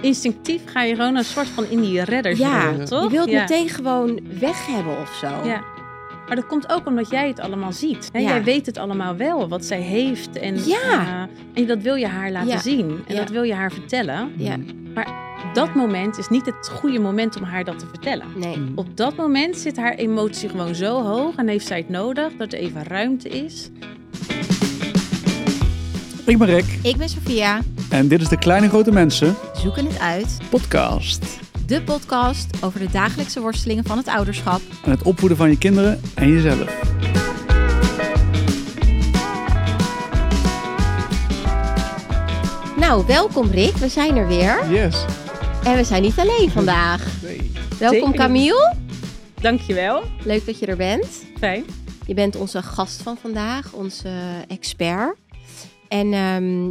instinctief ga je gewoon een soort van in die redders Ja, toch? je wilt ja. meteen gewoon weg hebben of zo. Ja. Maar dat komt ook omdat jij het allemaal ziet. Hè? Ja. Jij weet het allemaal wel, wat zij heeft. En, Ja. eh, en dat wil je haar laten Ja. zien. En Ja. dat wil je haar vertellen. Ja. Dat moment is niet het goede moment om haar dat te vertellen. Nee. Mm. Op dat moment zit haar emotie gewoon zo hoog en heeft zij het nodig dat er even ruimte is. Ik ben Rick Ik ben Sophia. En dit is de Kleine Grote Mensen Zoeken het uit. podcast. De podcast over de dagelijkse worstelingen van het ouderschap. En het opvoeden van je kinderen en jezelf. Nou, welkom Rick. We zijn er weer. Yes. En we zijn niet alleen vandaag. Nee. Welkom. Camille. Dankjewel. Leuk dat je er bent. Fijn. Je bent onze gast van vandaag, onze expert. En ehm,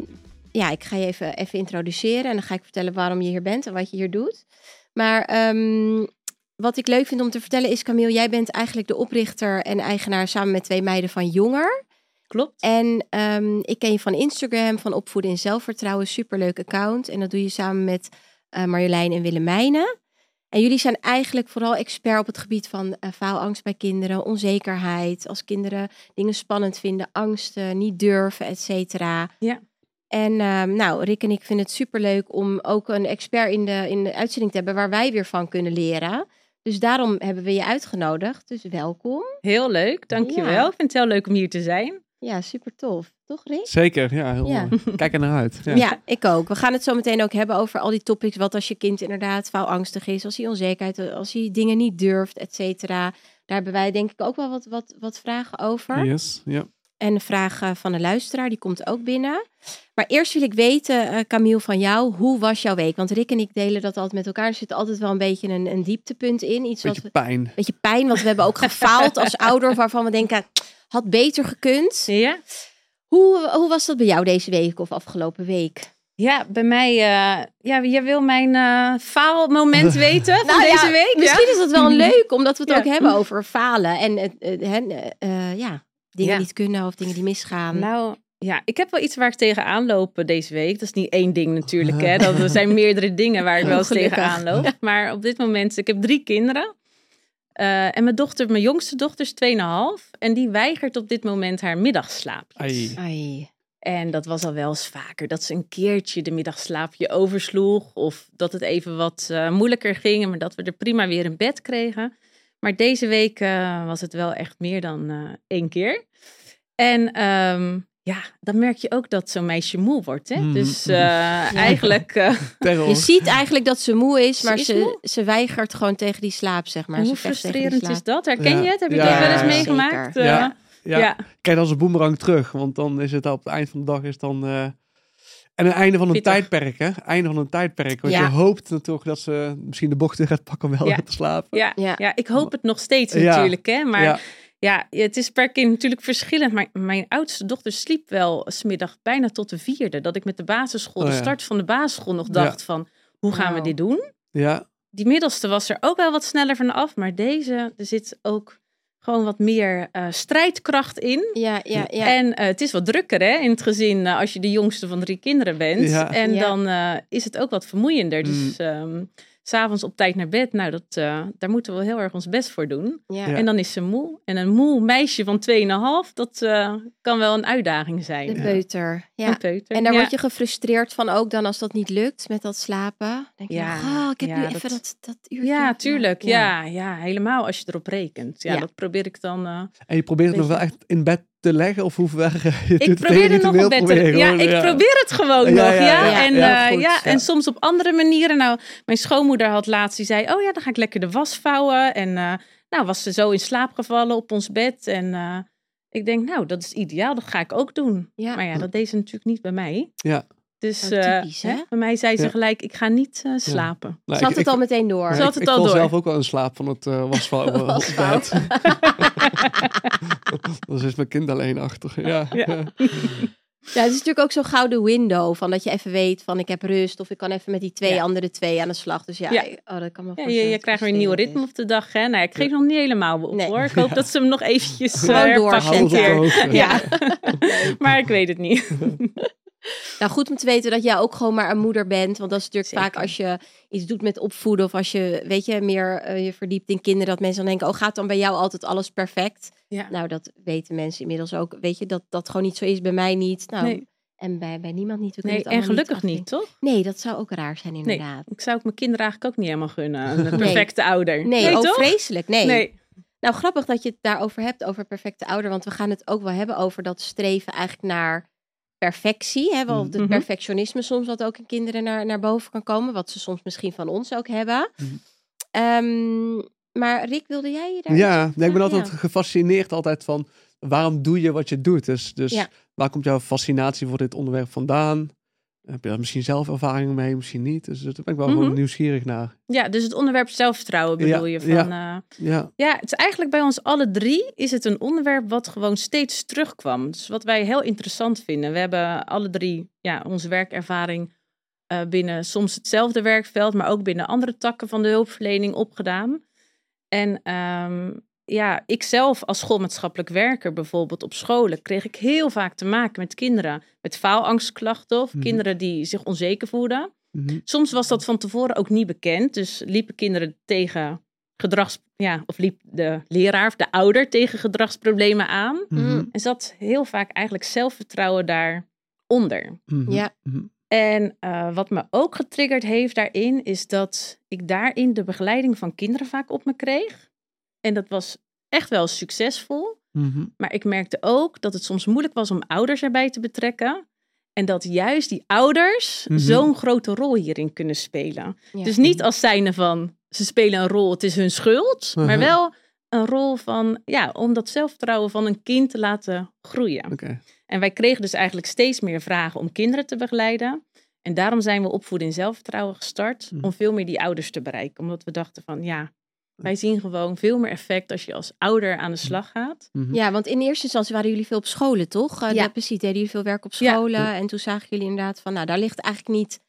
ja, ik ga je even, even introduceren en dan ga ik vertellen waarom je hier bent en wat je hier doet. Maar ehm, wat ik leuk vind om te vertellen is, Camille, jij bent eigenlijk de oprichter en eigenaar samen met twee meiden van Jonger. Klopt. En ehm, ik ken je van Instagram, van Opvoeden in Zelfvertrouwen. Superleuk account. En dat doe je samen met eh, Marjolein en Willemijnen. En jullie zijn eigenlijk vooral expert op het gebied van eh, faalangst bij kinderen, onzekerheid. Als kinderen dingen spannend vinden, angsten, niet durven, et cetera. Ja. En ehm, nou, Rick en ik vinden het superleuk om ook een expert in de, in de uitzending te hebben waar wij weer van kunnen leren. Dus daarom hebben we je uitgenodigd. Dus welkom. Heel leuk. Dankjewel. Ja. Ik vind het heel leuk om hier te zijn. Ja, super tof. Toch, Rick? Zeker, ja. Heel Ja. mooi. Kijk er naar uit. Ja. Ja. ik ook. We gaan het zo meteen ook hebben over al die topics. Wat als je kind inderdaad faalangstig is, als hij onzekerheid, als hij dingen niet durft, et cetera. Daar hebben wij denk ik ook wel wat, wat, wat vragen over. Yes. Ja. En een vraag eh, van de luisteraar, die komt ook binnen. Maar eerst wil ik weten, eh, Camille, van jou, hoe was jouw week? Want Rick en ik delen dat altijd met elkaar. Er zit altijd wel een beetje een, een dieptepunt in. Iets wat Beetje we, pijn. beetje pijn, want we hebben ook gefaald als ouder, waarvan we denken, had beter gekund. Ja? Hoe, hoe was dat bij jou deze week of afgelopen week? Ja, bij mij... eh, ja, jij wil mijn eh faalmoment weten van Nou ja, deze week? ja? Misschien is dat wel leuk, omdat we het Ja. ook hebben over falen. En eh, ja, dingen Ja. niet kunnen of dingen die misgaan. Nou, ja, ik heb wel iets waar ik tegenaan loop deze week. Dat is niet één ding natuurlijk, hè. Dat, er zijn meerdere dingen waar ik wel eens tegenaan loop. Maar op dit moment, ik heb drie kinderen. Eh, en mijn dochter, mijn jongste dochter is 2,5. En die weigert op dit moment haar middagslaapjes. Ai. Ai. En dat was al wel eens vaker. Dat ze een keertje de middagslaapje oversloeg. Of dat het even wat eh, moeilijker ging. Maar dat we er prima weer in bed kregen. Maar deze week eh, was het wel echt meer dan eh, één keer. En ehm, ja, dan merk je ook dat zo'n meisje moe wordt. Hè? Mhm. Dus eh, eigenlijk... eh, Terror. Je ziet eigenlijk dat ze moe is, Ze maar is ze, moe. ze weigert gewoon tegen die slaap, zeg maar. hoe ze frustrerend is dat? Herken Ja. je het? Heb je Ja, wel eens ja. meegemaakt? Eh. Ja. ja. Kijk als een boemerang terug, want dan is het op het eind van de dag is dan... En een einde van een tijdperk, hè? Einde van een tijdperk. Want Ja. je hoopt natuurlijk dat ze misschien de bochten gaat pakken om wel Ja. te slapen. Ja, Ja. ja. ik hoop het nog steeds Ja. natuurlijk. Hè? Maar Ja. Ja, het is per kind natuurlijk verschillend. Maar mijn oudste dochter sliep wel smiddag bijna tot de vierde. Dat ik met de basisschool, Oh de start van de basisschool, nog dacht van... Hoe gaan we dit doen? Ja. Die middelste was er ook wel wat sneller vanaf. Maar deze, er zit ook gewoon wat meer eh, strijdkracht in. Ja, ja, ja. En eh, het is wat drukker hè, in het gezin eh, als je de jongste van drie kinderen bent. Ja. En Ja. dan eh, is het ook wat vermoeiender. Dus ehm, s'avonds op tijd naar bed, nou, dat, eh, daar moeten we heel erg ons best voor doen. ja. Ja. En dan is ze moe. En een moe meisje van 2,5, dat eh, kan wel een uitdaging zijn. De peuter. Ja. Een peuter. En daar ja. word je gefrustreerd van ook dan als dat niet lukt met dat slapen. denk je, Ja, oh, ik heb ja, nu even dat, dat uurtje. Ja, tuurlijk. Ja. Ja, helemaal als je erop rekent. Ja, Ja. dat probeer ik dan. eh, En je probeert het nog wel echt in bed te leggen? Of hoe ver je ik het probeer het nog ritueel op bed te... probeer je Ja, ik probeer het gewoon Ja, nog. ja, Ja, ja. En, Ja, eh, goed, ja, ja. en soms op andere manieren. Nou, mijn schoonmoeder had laatst, die zei... Oh ja, dan ga ik lekker de was vouwen. En eh, nou was ze zo in slaap gevallen op ons bed. En eh, ik denk, nou, dat is ideaal. Dat ga ik ook doen. Ja. Maar ja, dat deed ze natuurlijk niet bij mij. Ja. Dus Oh, eh, typisch, hè, hè? bij mij zei ze Ja. gelijk, ik ga niet eh, slapen. Nou, Zat ik- het ik- al meteen door? Ja, Zat ik, het ik al door? zelf ook wel in slaap van het uh, Wasvouwen. bed. Dan is mijn kind alleen achter. Ja. Ja. Ja. Ja, het is natuurlijk ook zo'n gouden window van dat je even weet van ik heb rust of ik kan even met die twee Ja. andere twee aan de slag. Dus ja, Ja. ik- oh, dat kan me Ja, je, je dat krijgt weer een nieuw ritme op de dag. Hè? Nou, ja, ik geef nog niet helemaal op Nee. hoor. Ik hoop dat ze hem nog eventjes uh, door. De hoogte. Ja, maar ik weet het niet. Nou, goed om te weten dat jij ook gewoon maar een moeder bent. Want dat is natuurlijk Zeker. vaak als je iets doet met opvoeden... of als je, weet je, meer eh, je verdiept in kinderen... dat mensen dan denken, oh, gaat dan bij jou altijd alles perfect? Ja. Nou, dat weten mensen inmiddels ook. Weet je, dat dat gewoon niet zo is bij mij niet. Nou, Nee. en bij, bij niemand niet. Nee, en gelukkig niet, toch? Nee, dat zou ook raar zijn inderdaad. Ik zou ook mijn kinderen eigenlijk ook niet helemaal gunnen. Een Nee. perfecte ouder. Nee, oh, toch? vreselijk. Nee. Nee. Nou, grappig dat je het daarover hebt, over perfecte ouder. Want we gaan het ook wel hebben over dat streven eigenlijk naar perfectie. Hè? Wel, het Mhm. perfectionisme soms wat ook in kinderen naar, naar boven kan komen. Wat ze soms misschien van ons ook hebben. Mhm. Ehm, maar Rick, wilde jij je daar Ja, nee, ik ben Ah, altijd ja. gefascineerd altijd van waarom doe je wat je doet? Dus, dus Ja. waar komt jouw fascinatie voor dit onderwerp vandaan? Heb je daar misschien zelf ervaring mee, misschien niet? Dus daar ben ik wel Mhm. gewoon nieuwsgierig naar. Ja, dus het onderwerp zelfvertrouwen Ja, bedoel je van... ja. Ja. Ja, ja, het is eigenlijk bij ons alle drie is het een onderwerp wat gewoon steeds terugkwam. Dus wat wij heel interessant vinden. We hebben alle drie ja, onze werkervaring eh, binnen soms hetzelfde werkveld, maar ook binnen andere takken van de hulpverlening opgedaan. En ehm, ja, ik zelf als schoolmaatschappelijk werker bijvoorbeeld op scholen kreeg ik heel vaak te maken met kinderen met faalangstklachten of Mhm. kinderen die zich onzeker voelden. Mhm. Soms was dat van tevoren ook niet bekend. Dus liepen kinderen tegen gedrags... Ja, of liep de leraar of de ouder tegen gedragsproblemen aan. Mhm. En zat heel vaak eigenlijk zelfvertrouwen daaronder. Ja. En eh, wat me ook getriggerd heeft daarin, is dat ik daarin de begeleiding van kinderen vaak op me kreeg. En dat was echt wel succesvol. Mhm. Maar ik merkte ook dat het soms moeilijk was om ouders erbij te betrekken. En dat juist die ouders Mhm. zo'n grote rol hierin kunnen spelen. Ja. Dus niet als zijnde van ze spelen een rol, het is hun schuld. Maar Mhm. wel een rol van, ja, om dat zelfvertrouwen van een kind te laten groeien. Oké. En wij kregen dus eigenlijk steeds meer vragen om kinderen te begeleiden. En daarom zijn we opvoeden in zelfvertrouwen gestart. Om veel meer die ouders te bereiken. Omdat we dachten van, ja, wij zien gewoon veel meer effect als je als ouder aan de slag gaat. Mhm. Ja, want in eerste instantie waren jullie veel op scholen, toch? Eh, Ja. dat precies, deden jullie veel werk op Ja. scholen. En toen zagen jullie inderdaad van, nou, daar ligt eigenlijk niet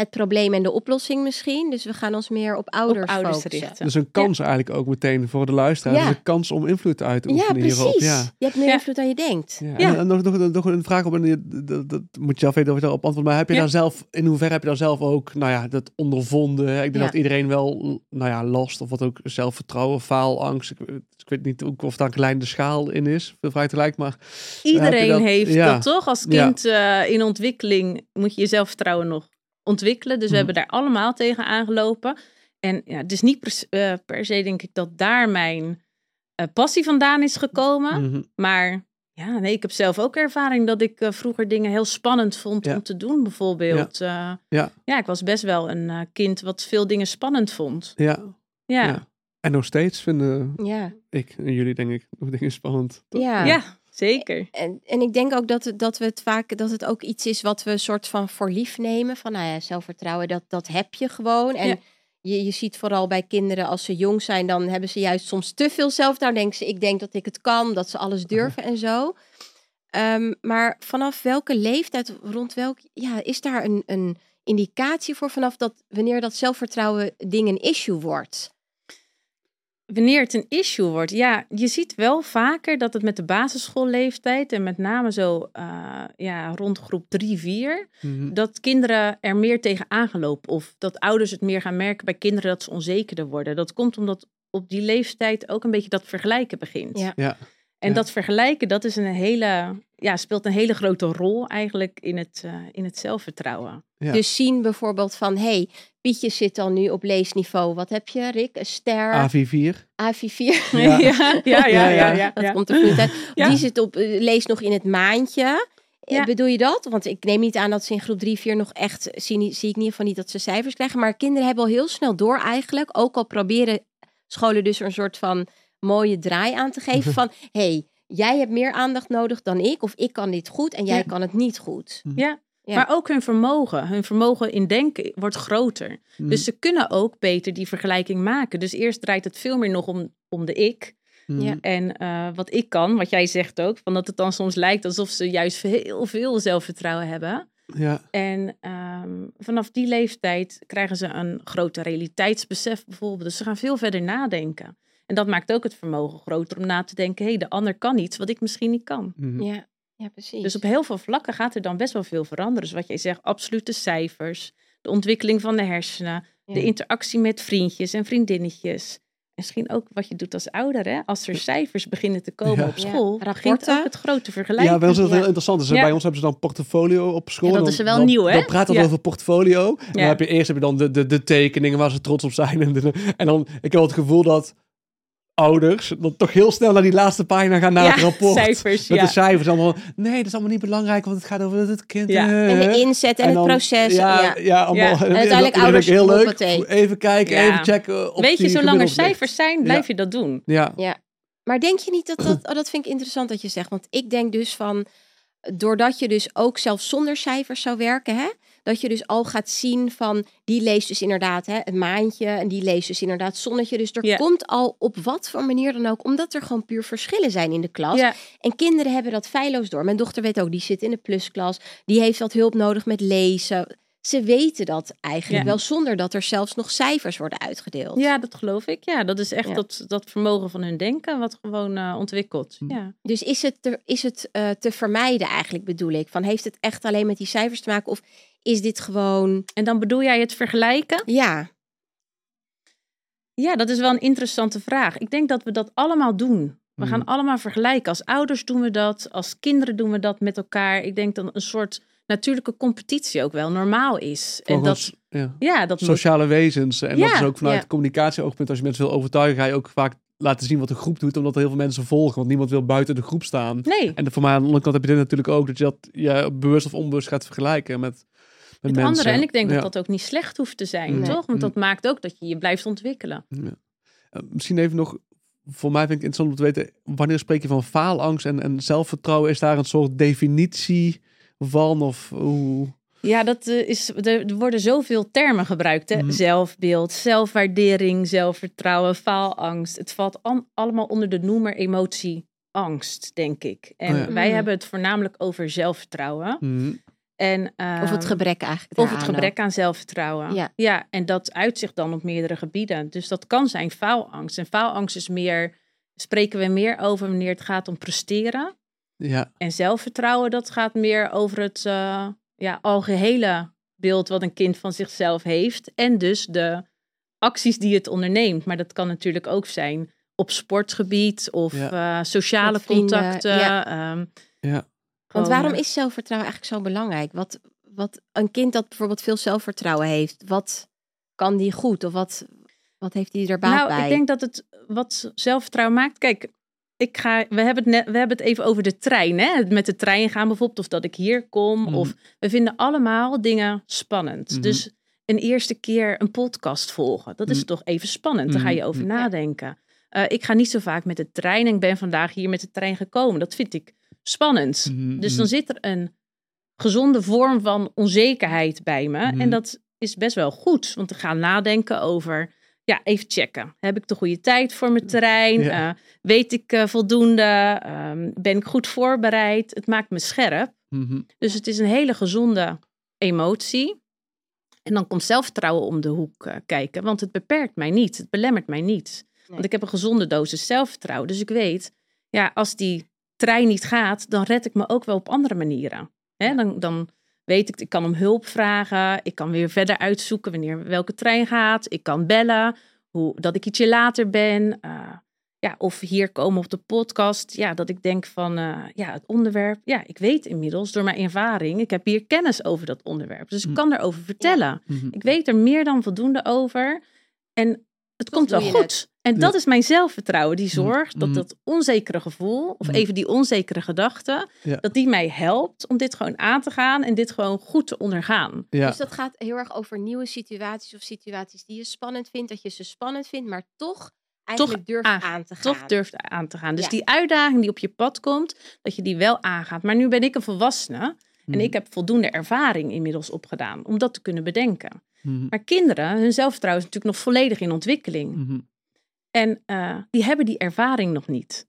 het probleem en de oplossing misschien. Dus we gaan ons meer op ouders, op ouders focussen. richten. Dus een kans eigenlijk ook meteen voor de luisteraar. Ja. Dus een kans om invloed uit te Ja, oefenen precies. hierop. Ja. Je hebt meer Ja. invloed dan je denkt. Ja. Ja. En, en nog, nog, nog een vraag op, en dat, dat, dat moet je zelf weten of je daarop antwoordt. Maar heb je Ja. daar zelf, in hoeverre heb je daar zelf ook, nou ja, dat ondervonden? Ik denk Ja. dat iedereen wel, nou ja, last of wat ook zelfvertrouwen, faalangst. Ik, ik weet niet ook of daar een kleine schaal in is, veel vrij tegelijk, maar Iedereen dat- heeft ja. dat toch? Als Ja. kind eh, in ontwikkeling moet je je zelfvertrouwen nog ontwikkelen. Dus we Mhm. hebben daar allemaal tegen aangelopen. En ja, het is niet per, eh, per se denk ik dat daar mijn eh, passie vandaan is gekomen. mhm, Maar ja, nee, ik heb zelf ook ervaring dat ik eh, vroeger dingen heel spannend vond Ja. om te doen, bijvoorbeeld. Ja. Ja. ja, ik was best wel een eh, kind wat veel dingen spannend vond. ja, Ja, ja. ja. En nog steeds vinden Ja, ik en jullie, denk ik, nog dingen spannend. toch? ja. Zeker. En, en ik denk ook dat, het- dat we het vaak, dat het ook iets is wat we een soort van voor lief nemen. Van nou ja, zelfvertrouwen, dat, dat heb je gewoon. En Ja. je, je ziet vooral bij kinderen als ze jong zijn, dan hebben ze juist soms te veel zelfvertrouwen. Dan denken ze, ik denk dat ik het kan, dat ze alles durven en zo. Ehm, maar vanaf welke leeftijd, rond welk, ja, is daar een, een indicatie voor vanaf dat wanneer dat zelfvertrouwen ding een issue wordt? Wanneer het een issue wordt, ja, je ziet wel vaker dat het met de basisschoolleeftijd en met name zo eh, ja, rond groep 3, 4, Mhm. dat kinderen er meer tegen aangelopen of dat ouders het meer gaan merken bij kinderen dat ze onzekerder worden. Dat komt omdat op die leeftijd ook een beetje dat vergelijken begint. Ja. Ja. En Ja. dat vergelijken, dat is een hele, ja, speelt een hele grote rol eigenlijk in het, eh, in het zelfvertrouwen. Ja. Dus zien bijvoorbeeld van, hey, Pietje zit al nu op leesniveau. Wat heb je, Rick? Een ster, AV4. AV4. Ja. ja, ja, ja, ja, ja, Dat ja. komt er vloeiend uit. Ja. Die zit op, eh, leest nog in het maandje. Eh, Ja. Bedoel je dat? Want ik neem niet aan dat ze in groep 3, 4 nog echt, zie, niet- zie ik in ieder geval niet dat ze cijfers krijgen. Maar kinderen hebben al heel snel door eigenlijk, ook al proberen scholen dus er een soort van mooie draai aan te geven van, hey, jij hebt meer aandacht nodig dan ik, of ik kan dit goed en jij Ja. kan het niet goed. Ja. Ja. Maar ook hun vermogen, hun vermogen in denken wordt groter. Mhm. Dus ze kunnen ook beter die vergelijking maken. Dus eerst draait het veel meer nog om, om de ik. Mhm. Ja. En eh, wat ik kan, wat jij zegt ook, van dat het dan soms lijkt alsof ze juist heel veel zelfvertrouwen hebben. Ja. En ehm, vanaf die leeftijd krijgen ze een groter realiteitsbesef bijvoorbeeld. Dus ze gaan veel verder nadenken. En dat maakt ook het vermogen groter om na te denken: hé, hey, de ander kan iets wat ik misschien niet kan. Mhm. Ja. Ja, precies. Dus op heel veel vlakken gaat er dan best wel veel veranderen. Dus wat jij zegt, absolute cijfers, de ontwikkeling van de hersenen, Ja. de interactie met vriendjes en vriendinnetjes. Misschien ook wat je doet als ouder, hè? Als er cijfers beginnen te komen Ja. op Ja, school, begint rapporten. ook het grote vergelijken. Ja, bij ons is dat Ja. heel interessant. Dus Ja. bij ons hebben ze dan portfolio op school. Ja, dat is wel dan, nieuw, hè? Dan praat het Ja. over portfolio. En dan Ja. heb je eerst heb je dan de, de, de tekeningen waar ze trots op zijn. En, de- en dan, ik heb het gevoel dat ouders dan toch heel snel naar die laatste pagina gaan naar ja, het rapport. cijfers, Met ja. de cijfers allemaal. Nee, dat is allemaal niet belangrijk, want het gaat over het kind. Ja. en de inzet en, En het proces. Ja, Ja, ja. allemaal. Ja. En, uiteindelijk dat ouders heel leuk. Even kijken, Ja. even checken. Weet je, zolang er cijfers zijn, blijf je dat doen. Ja, Maar denk je niet dat dat... Oh, dat vind ik interessant dat je zegt. Want ik denk dus van... Doordat je dus ook zelfs zonder cijfers zou werken... Hè, dat je dus al gaat zien van... Die leest dus inderdaad hè, een maandje... En die leest dus inderdaad zonnetje. Dus er Ja. komt al op wat voor manier dan ook... Omdat er gewoon puur verschillen zijn in de klas. Ja, En kinderen hebben dat feilloos door. Mijn dochter weet ook, die zit in de plusklas. Die heeft wat hulp nodig met lezen. Ze weten dat eigenlijk Ja. wel zonder dat er zelfs nog cijfers worden uitgedeeld. ja, dat geloof ik. Ja, dat is echt Ja. dat, dat vermogen van hun denken wat gewoon eh, ontwikkelt. Hm. Ja. Dus is het, te, is het eh, te vermijden eigenlijk bedoel ik? Van heeft het echt alleen met die cijfers te maken? Of is dit gewoon... En dan bedoel jij het vergelijken? Ja, Ja, dat is wel een interessante vraag. Ik denk dat we dat allemaal doen. We gaan Mhm. allemaal vergelijken. Als ouders doen we dat, als kinderen doen we dat met elkaar. Ik denk dat een soort natuurlijke competitie ook wel normaal is. En dat, ja. ja, dat moet, sociale wezens. En Ja, dat is ook vanuit ja. communicatieoogpunt. Als je mensen wil overtuigen, ga je ook vaak laten zien wat de groep doet. Omdat er heel veel mensen volgen. Want niemand wil buiten de groep staan. nee, En voor mij aan de andere kant heb je dit natuurlijk ook. Dat je dat je bewust of onbewust gaat vergelijken met, met, anderen. En ik denk Ja. dat dat ook niet slecht hoeft te zijn, Nee. toch? Want Mhm. dat maakt ook dat je je blijft ontwikkelen. Eh, misschien even nog, voor mij vind ik het interessant om te weten, wanneer spreek je van faalangst en, en zelfvertrouwen? Is daar een soort definitie van? Of hoe? Ja, dat eh, is, er worden zoveel termen gebruikt. Hè? Mhm. Zelfbeeld, zelfwaardering, zelfvertrouwen, faalangst. Het valt an- allemaal onder de noemer emotie angst, denk ik. En Oh ja. wij Mhm. hebben het voornamelijk over zelfvertrouwen. Mhm. En, of het ehm, gebrek eigenlijk Of het gebrek aan zelfvertrouwen. Ja. ja, en dat uit zich dan op meerdere gebieden. Dus dat kan zijn faalangst. En faalangst is meer, spreken we meer over wanneer het gaat om presteren. Ja, En zelfvertrouwen, dat gaat meer over het eh, ja, algehele beeld wat een kind van zichzelf heeft. En dus de acties die het onderneemt. Maar dat kan natuurlijk ook zijn op sportgebied of Ja. eh, sociale contacten. ja. ehm, ja. Want waarom is zelfvertrouwen eigenlijk zo belangrijk? Wat, wat een kind dat bijvoorbeeld veel zelfvertrouwen heeft, wat kan die goed? Of wat, wat heeft hij er baat nou, bij? ik denk dat het wat zelfvertrouwen maakt. Kijk, ik ga, we, hebben het net, we hebben het even over de trein. Hè? Met de trein gaan bijvoorbeeld. Of dat ik hier kom. Mhm. Of we vinden allemaal dingen spannend. Mhm. Dus een eerste keer een podcast volgen. Dat is Mhm. toch even spannend. Daar ga je over nadenken. Eh, ik ga niet zo vaak met de trein. En ik ben vandaag hier met de trein gekomen. Dat vind ik spannend. Mhm, Dus mhm. dan zit er een gezonde vorm van onzekerheid bij me. Mhm. En dat is best wel goed. Want te gaan nadenken over, ja, even checken. Heb ik de goede tijd voor mijn terrein? Ja. Eh, weet ik eh, voldoende? Ehm, ben ik goed voorbereid? Het maakt me scherp. Dus het is een hele gezonde emotie. En dan komt zelfvertrouwen om de hoek eh, kijken. Want het beperkt mij niet. Het belemmert mij niet. Want ik heb een gezonde dosis zelfvertrouwen. Dus ik weet, ja, als die trein niet gaat, dan red ik me ook wel op andere manieren. Hè? Dan, dan weet ik, ik kan om hulp vragen. Ik kan weer verder uitzoeken wanneer welke trein gaat. Ik kan bellen, hoe, dat ik ietsje later ben. Eh, ja, of hier komen op de podcast. Ja, dat ik denk van, eh, ja, het onderwerp. Ja, ik weet inmiddels door mijn ervaring. Ik heb hier kennis over dat onderwerp. Dus ik Hm. kan erover vertellen. Mhm. Ik weet er meer dan voldoende over. En het Toch komt wel goed. het. En Ja. dat is mijn zelfvertrouwen. Die zorgt dat Mhm. dat onzekere gevoel, of Mhm. even die onzekere gedachte, Ja. dat die mij helpt om dit gewoon aan te gaan en dit gewoon goed te ondergaan. Ja. Dus dat gaat heel erg over nieuwe situaties of situaties die je spannend vindt, dat je ze spannend vindt, maar toch eigenlijk durft aan- aan te gaan. Toch durft aan te gaan. Dus Ja. die uitdaging die op je pad komt, dat je die wel aangaat. Maar nu ben ik een volwassene en ik heb voldoende ervaring inmiddels opgedaan om dat te kunnen bedenken. Mhm. Maar kinderen, hun zelfvertrouwen is natuurlijk nog volledig in ontwikkeling. Mhm. En eh, die hebben die ervaring nog niet.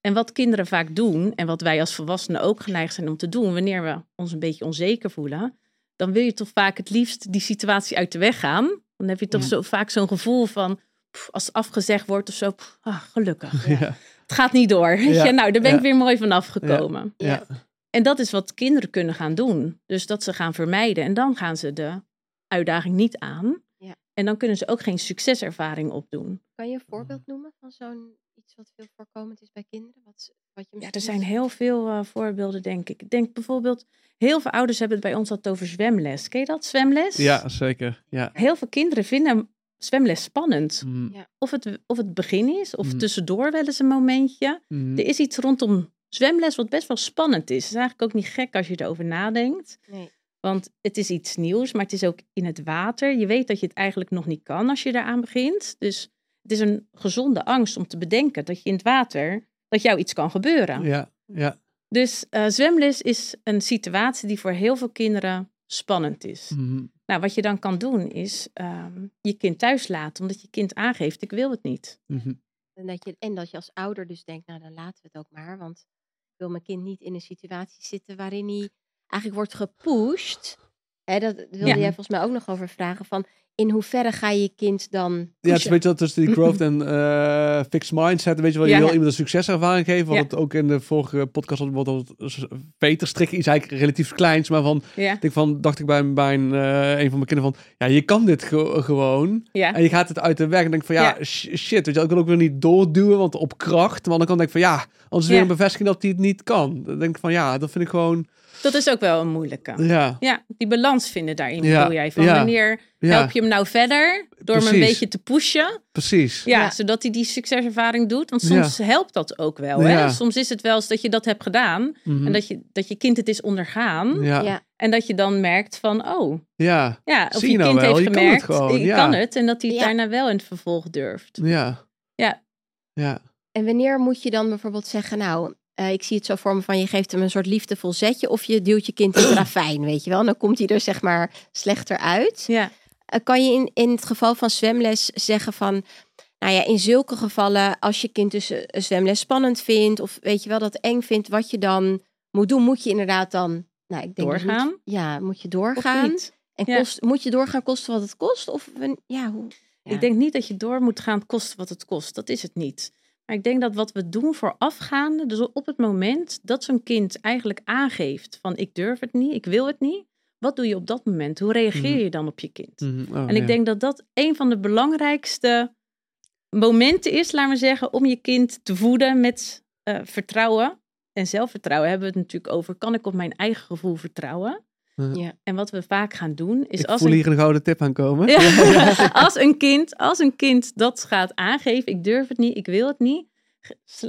En wat kinderen vaak doen, en wat wij als volwassenen ook geneigd zijn om te doen, wanneer we ons een beetje onzeker voelen, dan wil je toch vaak het liefst die situatie uit de weg gaan. Dan heb je toch Ja. zo vaak zo'n gevoel van, pff, als het afgezegd wordt of zo, pff, ah, gelukkig. Ja. Het gaat niet door. Ja? Nou, daar ben ik weer mooi van afgekomen. Ja. En dat is wat kinderen kunnen gaan doen. Dus dat ze gaan vermijden. En dan gaan ze de uitdaging niet aan. Ja. En dan kunnen ze ook geen succeservaring opdoen. Kan je een voorbeeld noemen van zo'n iets wat veel voorkomend is bij kinderen? Wat, wat je Ja, er zijn heel veel eh, voorbeelden, denk ik. Ik denk bijvoorbeeld, heel veel ouders hebben het bij ons altijd over zwemles. Ken je dat, zwemles? Ja, zeker. Ja. Heel veel kinderen vinden zwemles spannend. Mhm. Of het, of het begin is, of Mhm. tussendoor wel eens een momentje. Er is iets rondom zwemles wat best wel spannend is. Het is eigenlijk ook niet gek als je erover nadenkt. Nee. Want het is iets nieuws, maar het is ook in het water. Je weet dat je het eigenlijk nog niet kan als je daaraan begint. Dus het is een gezonde angst om te bedenken dat je in het water, dat jou iets kan gebeuren. Ja, ja. Dus eh, zwemles is een situatie die voor heel veel kinderen spannend is. Mhm. Nou, wat je dan kan doen is ehm, je kind thuis laten, omdat je kind aangeeft, ik wil het niet. Mhm. En dat, je, en dat je als ouder dus denkt, nou dan laten we het ook maar. Want ik wil mijn kind niet in een situatie zitten waarin hij eigenlijk wordt gepusht. Hè, dat wilde Ja. jij volgens mij ook nog over vragen. Van in hoeverre ga je je kind dan Ja, het is een beetje dat tussen die growth en eh, fixed mindset. Weet je wel, je Ja. wil iemand een succeservaring geven. Ja. het ook in de vorige podcast had, wat het Peter strik is eigenlijk relatief kleins, maar van, Ja, ik denk van, dacht ik bij, bij een, eh, een van mijn kinderen van, ja, je kan dit ge- gewoon. ja. En je gaat het uit de weg en denk van, ja, Ja. sh- shit, weet je, wel, ik kan ook weer niet doorduwen, want op kracht. Maar dan kan ik van, ja, anders is weer een bevestiging dat hij het niet kan. Dan denk ik van, ja, dat vind ik gewoon, Dat is ook wel een moeilijke. ja, Ja, die balans vinden daarin Ja, bedoel jij. Van ja, wanneer ja, help je hem nou verder door hem een beetje te pushen? precies. Ja, Ja. zodat hij die succeservaring doet. Want soms helpt dat ook wel. Hè? Ja. Soms is het wel eens dat je dat hebt gedaan. Mhm. En dat je, dat je kind het is ondergaan. ja. En dat je dan merkt van, oh, ja, ja, of Zie je, nou kind wel, heeft je kan het gemerkt, gewoon, ik ja. kan het. En dat hij het Ja. daarna wel in het vervolg durft. ja, Ja. ja. En wanneer moet je dan bijvoorbeeld zeggen, nou, eh, ik zie het zo voor me van je geeft hem een soort liefdevol zetje of je duwt je kind in het ravijn, weet je wel. En dan komt hij er zeg maar slechter uit. Ja, Eh, kan je in, in het geval van zwemles zeggen van, nou ja, in zulke gevallen, als je kind dus een zwemles spannend vindt of weet je wel dat eng vindt, wat je dan moet doen, moet je inderdaad dan, nou, ik denk Doorgaan? ja, moet je doorgaan. En Ja. kost, moet je doorgaan kosten wat het kost? Of ja, hoe? Ja. Ik denk niet dat je door moet gaan kosten wat het kost. Dat is het niet. Maar ik denk dat wat we doen voorafgaande, dus op het moment dat zo'n kind eigenlijk aangeeft van ik durf het niet, ik wil het niet. Wat doe je op dat moment? Hoe reageer Mhm. je dan op je kind? Mhm. Oh, En ik ja. denk dat dat een van de belangrijkste momenten is, laten we zeggen, om je kind te voeden met eh, vertrouwen. En zelfvertrouwen hebben we het natuurlijk over. Kan ik op mijn eigen gevoel vertrouwen? Ja. En wat we vaak gaan doen, is ik als voel een hier een gouden tip aan komen. ja. als, een kind, als een kind dat gaat aangeven, ik durf het niet, ik wil het niet.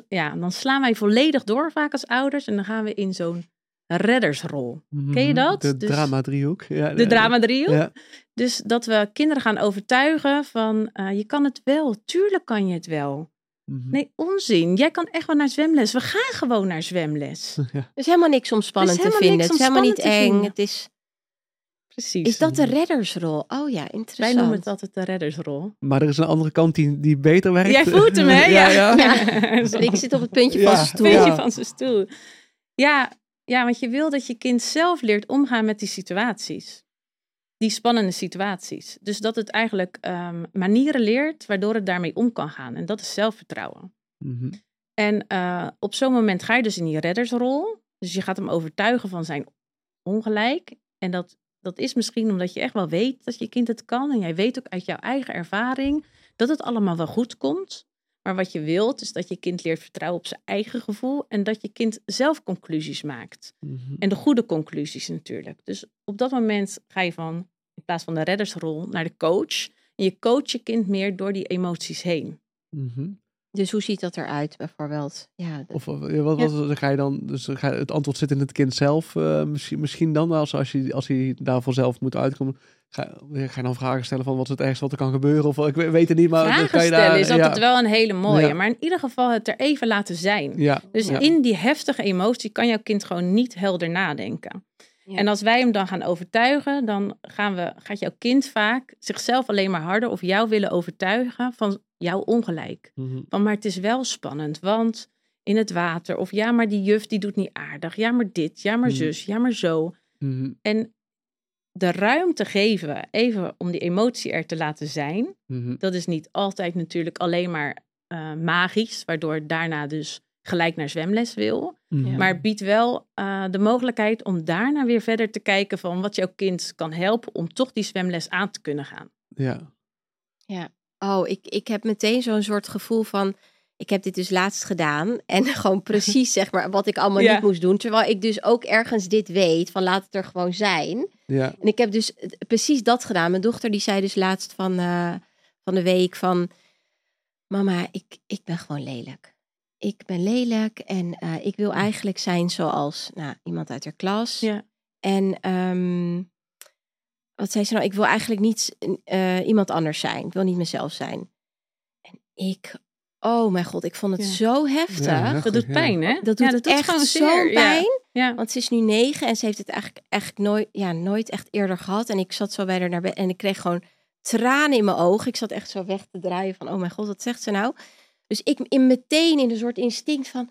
Ja, dan slaan wij volledig door vaak als ouders. En dan gaan we in zo'n reddersrol. Ken je dat? De Dus- drama driehoek. Ja, De drama driehoek. Ja. Dus dat we kinderen gaan overtuigen van, eh, je kan het wel. Tuurlijk kan je het wel. Mhm. Nee, onzin. Jij kan echt wel naar zwemles. We gaan gewoon naar zwemles. Er is helemaal niks om spannend te vinden. Het is helemaal niet spannend te eng. vinden. Het is, Precies. is dat de reddersrol? Oh ja, interessant. Wij noemen het altijd de reddersrol. Maar er is een andere kant die, die beter werkt. Jij voelt hem, hè? ja, ja. Ik zit op het puntje Ja. van zijn stoel. Ja. van zijn stoel. Ja, ja, want je wil dat je kind zelf leert omgaan met die situaties. Die spannende situaties. Dus dat het eigenlijk ehm, manieren leert waardoor het daarmee om kan gaan. En dat is zelfvertrouwen. Mhm. En eh, op zo'n moment ga je dus in die reddersrol. Dus je gaat hem overtuigen van zijn ongelijk. En dat, dat is misschien omdat je echt wel weet dat je kind het kan. En jij weet ook uit jouw eigen ervaring dat het allemaal wel goed komt. Maar wat je wilt is dat je kind leert vertrouwen op zijn eigen gevoel. En dat je kind zelf conclusies maakt. Mhm. En de goede conclusies natuurlijk. Dus op dat moment ga je van, in plaats van de reddersrol, naar de coach. En je coacht je kind meer door die emoties heen. Mhm. Dus hoe ziet dat eruit bijvoorbeeld? Ja, Of ja, wat, wat dan ga je dan? Dus ga je- het antwoord zit in het kind zelf. eh, misschien, misschien dan, als, als, je, als hij daarvoor zelf moet uitkomen. Ga, ga je dan vragen stellen van wat is het ergste wat er kan gebeuren? Of ik weet het niet, maar dan Vragen kan je stellen daar, is ja, altijd wel een hele mooie. Ja. Maar in ieder geval het er even laten zijn. Ja, Dus ja. in die heftige emotie kan jouw kind gewoon niet helder nadenken. Ja. En als wij hem dan gaan overtuigen, dan gaan we, gaat jouw kind vaak zichzelf alleen maar harder of jou willen overtuigen van jouw ongelijk. Van, maar het is wel spannend, want in het water, of ja, maar die juf die doet niet aardig, ja, maar dit, ja, maar Mhm. zus, ja, maar zo. Mhm. En de ruimte geven, even om die emotie er te laten zijn, Mhm. dat is niet altijd natuurlijk alleen maar eh, magisch, waardoor daarna dus gelijk naar zwemles wil. Mhm. Maar biedt wel eh, de mogelijkheid om daarna weer verder te kijken van wat jouw kind kan helpen om toch die zwemles aan te kunnen gaan. Ja. Oh, ik, ik heb meteen zo'n soort gevoel van. Ik heb dit dus laatst gedaan. En gewoon precies zeg maar wat ik allemaal Ja. niet moest doen. Terwijl ik dus ook ergens dit weet. Van laat het er gewoon zijn. Ja. En ik heb dus precies dat gedaan. Mijn dochter die zei dus laatst van, eh, van de week van... Mama, ik, ik ben gewoon lelijk. Ik ben lelijk en eh, ik wil eigenlijk zijn zoals nou, iemand uit haar klas. Ja. En ehm, wat zei ze nou? Ik wil eigenlijk niet eh, iemand anders zijn. Ik wil niet mezelf zijn. En ik, oh mijn god, ik vond het Ja. zo heftig. Ja, heftig. Dat doet ja. pijn, hè? Dat Ja, doet echt gewoon zo'n pijn. Ja. Want ze is nu negen en ze heeft het eigenlijk, eigenlijk nooit, ja, nooit echt eerder gehad. En ik zat zo bij haar naar bed en ik kreeg gewoon tranen in mijn ogen. Ik zat echt zo weg te draaien van, oh mijn god, wat zegt ze nou? Dus ik in meteen in een soort instinct van,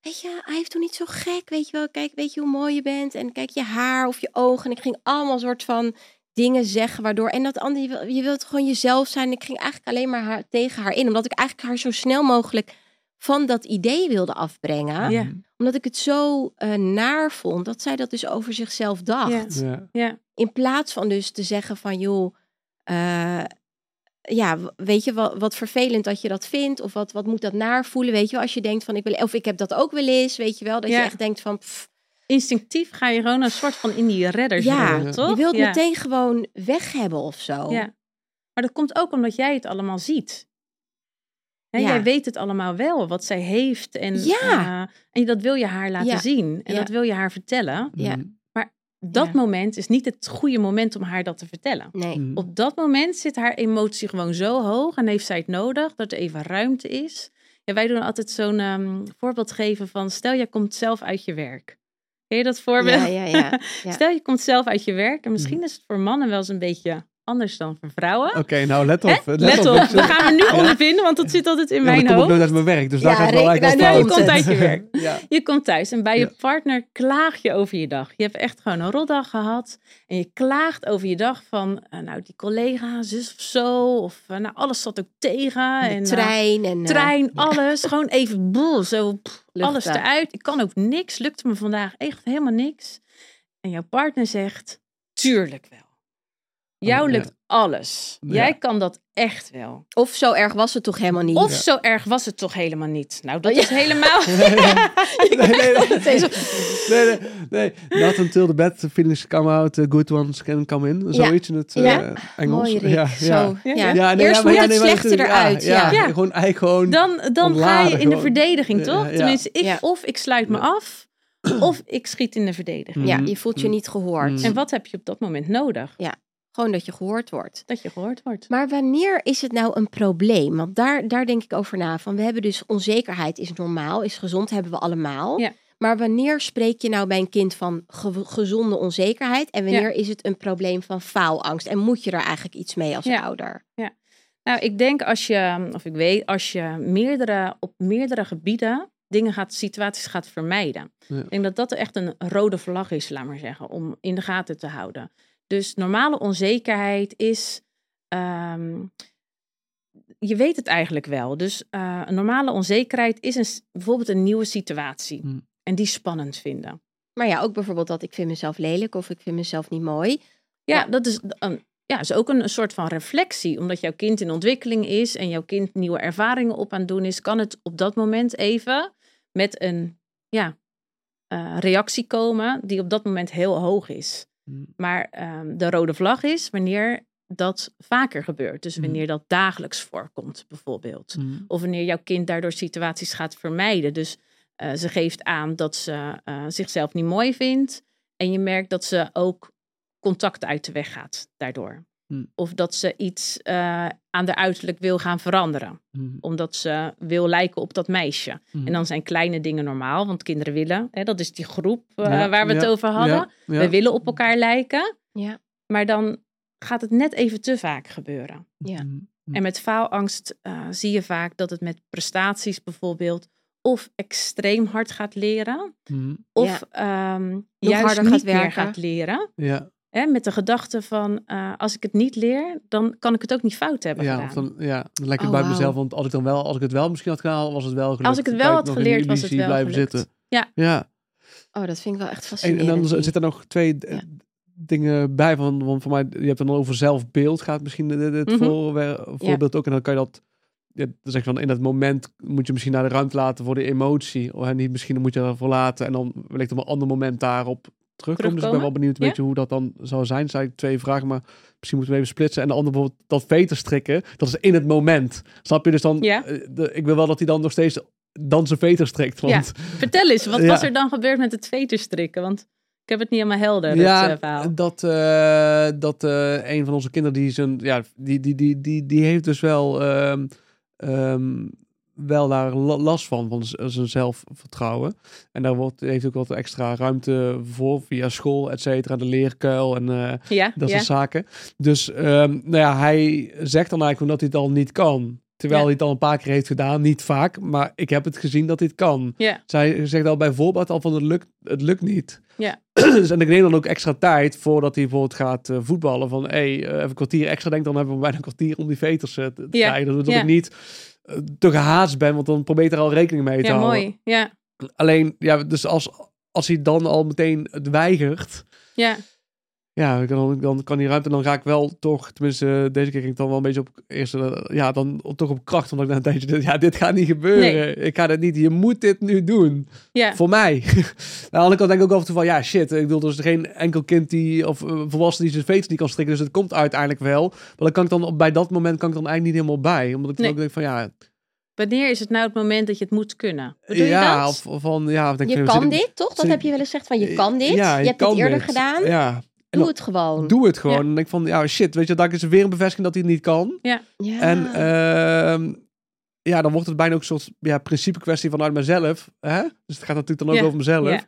weet je, hij heeft toch niet zo gek, weet je wel. Kijk, weet je hoe mooi je bent en kijk je haar of je ogen. En ik ging allemaal soort van dingen zeggen waardoor, en dat andere, je, wil, je wilt gewoon jezelf zijn. Ik ging eigenlijk alleen maar haar, tegen haar in, omdat ik eigenlijk haar zo snel mogelijk van dat idee wilde afbrengen Ja. omdat ik het zo eh, naar vond dat zij dat dus over zichzelf dacht. Ja. Ja. In plaats van dus te zeggen van joh, eh, ja, weet je wat, wat vervelend dat je dat vindt of wat, wat moet dat naar voelen, weet je wel, als je denkt van ik wil, of ik heb dat ook wel eens, weet je wel, dat Ja. je echt denkt van pff, Instinctief ga je gewoon een soort van in die redders Ja, toch? je wilt ja. meteen gewoon weg hebben of zo. Ja. Maar dat komt ook omdat jij het allemaal ziet. Hè, Ja. Jij weet het allemaal wel, wat zij heeft. En, Ja. eh, en dat wil je haar laten Ja. zien. En Ja. dat wil je haar vertellen. Ja. Dat Ja. moment is niet het goede moment om haar dat te vertellen. Nee. Mhm. Op dat moment zit haar emotie gewoon zo hoog en heeft zij het nodig dat er even ruimte is. Ja, wij doen altijd zo'n ehm, voorbeeld geven van stel je komt zelf uit je werk. Ken je dat voorbeeld? Ja, ja, ja. Ja. Stel je komt zelf uit je werk en misschien is het voor mannen wel eens een beetje anders dan voor vrouwen. Oké, nou let op. Let op, we gaan we nu ondervinden, want dat zit altijd in Ja, mijn kom ik hoofd. nooit uit mijn werk, dus daar gaat het wel nou, wel nee, je komt uit je werk. ja. Je komt thuis en bij je partner klaag je over je dag. Je hebt echt gewoon een rotdag gehad. En je klaagt over je dag van, eh, nou, die collega, zus of zo. Of eh, nou, alles zat ook tegen. De en, eh, trein en... trein, alles. Gewoon even boel, zo pff, alles eruit. Ik kan ook niks. Lukte me vandaag echt helemaal niks. En jouw partner zegt, tuurlijk wel. Jou ja. lukt alles. Ja. Jij kan dat echt wel. Of zo erg was het toch helemaal niet. Of Ja. zo erg was het toch helemaal niet. Nou, dat Ja. is helemaal... Nee, nee, nee. Not until the bad feelings come out, the good ones can come in. Zoiets in het eh, Ja. Engels. Ja, Zo. ja. Ja. Ja, nee, Eerst ja, maar moet ja, het slechte eruit. Ja, Ja, Ja. gewoon eigenlijk gewoon... Dan, dan ga je in de verdediging, Ja, toch? ja. Tenminste, ik, Ja. of ik sluit me af, of ik schiet in de verdediging. Ja, Mhm. je voelt je niet gehoord. Mhm. En wat heb je op dat moment nodig? Gewoon dat je gehoord wordt. Dat je gehoord wordt. Maar wanneer is het nou een probleem? Want daar, daar denk ik over na. Van we hebben dus onzekerheid is normaal, is gezond, hebben we allemaal. Ja. Maar wanneer spreek je nou bij een kind van ge- gezonde onzekerheid? En wanneer is het een probleem van faalangst? En moet je er eigenlijk iets mee als Ja. ouder? Nou, ik denk als je, of ik weet, als je meerdere, op meerdere gebieden dingen gaat, situaties gaat vermijden. Ja. Ik denk dat dat echt een rode vlag is, laat maar zeggen, om in de gaten te houden. Dus normale onzekerheid is, ehm, je weet het eigenlijk wel. Dus eh, een normale onzekerheid is een, bijvoorbeeld een nieuwe situatie. Hmm. En die spannend vinden. Maar ja, ook bijvoorbeeld dat ik vind mezelf lelijk of ik vind mezelf niet mooi. Ja, Ja. dat is, een, ja, is ook een, soort van reflectie. Omdat jouw kind in ontwikkeling is en jouw kind nieuwe ervaringen op aan het doen is, kan het op dat moment even met een ja, eh, reactie komen die op dat moment heel hoog is. Mhm. Maar ehm, de rode vlag is wanneer dat vaker gebeurt. Dus Mhm. wanneer dat dagelijks voorkomt, bijvoorbeeld. Mhm. Of wanneer jouw kind daardoor situaties gaat vermijden. Dus eh, ze geeft aan dat ze eh, zichzelf niet mooi vindt. En je merkt dat ze ook contact uit de weg gaat daardoor. Hmm. Of dat ze iets eh, aan de uiterlijk wil gaan veranderen. Mhm. Omdat ze wil lijken op dat meisje. Mhm. En dan zijn kleine dingen normaal. Want kinderen willen. Hè, dat is die groep eh, Ja, waar we het ja, over hadden. Ja, ja. We willen op elkaar lijken. Ja. Maar dan gaat het net even te vaak gebeuren. Ja. En met faalangst eh, zie je vaak dat het met prestaties bijvoorbeeld of extreem hard gaat leren, of ehm, juist harder niet gaat meer werken. gaat leren. Ja. Hè, met de gedachte van, eh, als ik het niet leer, dan kan ik het ook niet fout hebben Ja, gedaan. of dan, ja, dan lijkt het Oh, bij mezelf. Want als ik dan wel, als ik het wel misschien had gedaan, was het wel gelukt. Als ik het wel had geleerd, was het wel blijven gelukt. zitten. Ja. Ja. Oh, dat vind ik wel echt En, fascinerend. en dan zitten er nog twee eh, Ja. dingen bij. Van, want voor mij, je hebt dan over zelfbeeld gaat misschien Mhm. voorwer- voorbeeld ook. En dan kan je dat, ja, dan zeg je van in dat moment moet je misschien naar de ruimte laten voor de emotie. Of niet, misschien moet je ervoor laten. En dan wellicht op een ander moment daarop terugkomen. Dus ik ben wel benieuwd een Ja. beetje hoe dat dan zou zijn. Dat zijn twee vragen, maar misschien moeten we even splitsen. En de andere bijvoorbeeld dat veter strikken. Dat is in het moment. Snap je? Dus dan, Ja. eh, de, ik wil wel dat hij dan nog steeds dan zijn veter strikt. Want Vertel eens, wat Ja. was er dan gebeurd met het veterstrikken? Want ik heb het niet helemaal helder, het eh, verhaal. dat, eh, dat een van onze kinderen die zijn, ja, die, die, die, die, die heeft dus wel, ehm, ehm, wel daar la- last van, van zijn zelfvertrouwen. En daar wordt, heeft ook wat extra ruimte voor via school, et cetera, de leerkuil en eh, ja, dat ja. soort zaken. Dus ehm, nou ja, hij zegt dan eigenlijk omdat hij het al niet kan. Terwijl Ja. hij het al een paar keer heeft gedaan, niet vaak, maar ik heb het gezien dat het kan. ja. Zij zegt al bij voorbaat al van het lukt, het lukt niet. Ja. dus en ik neem dan ook extra tijd voordat hij bijvoorbeeld gaat eh, voetballen. Van hé, hey, eh, even een kwartier extra denk, dan hebben we bijna een kwartier om die veters te Ja. krijgen. Dat, dat ik niet te gehaast ben, want dan probeer je er al rekening mee te Ja, houden. mooi. Ja, Alleen, ja, dus als, als hij dan al meteen het weigert, ja. Ja, dan, dan kan die ruimte, dan ga ik wel toch, tenminste deze keer ging ik dan wel een beetje op eerst, eh, ja, dan op- toch op kracht, omdat ik na een tijdje, ja, dit gaat niet gebeuren. Nee. Ik ga dit niet, je moet dit nu doen. ja. Voor mij. Aan de andere kant denk ik ook af en toe van, ja, shit. Ik bedoel, er is geen enkel kind die, of uh, volwassene die zijn veters niet kan strikken. Dus het komt uiteindelijk wel. Maar dan kan ik dan, op- bij dat moment kan ik dan eigenlijk niet helemaal bij. Omdat ik dan Nee. ook denk van, ja, Wanneer is het nou het moment dat je het moet kunnen? Bedoel ja, je dat? of of van, ja. Denk Je van, kan dit, toch? Dat heb je wel eens gezegd van je kan dit. Ja, je, hebt het eerder dit. gedaan. Ja. Doe dan- het gewoon. Doe het gewoon. Ja. En ik van, ja, shit. Weet je, dat is weer een bevestiging dat hij het niet kan. Ja. En ehm, ja, dan wordt het bijna ook een soort ja, principe kwestie vanuit mezelf. Hè? Dus het gaat natuurlijk dan ook Ja, over mezelf. ja.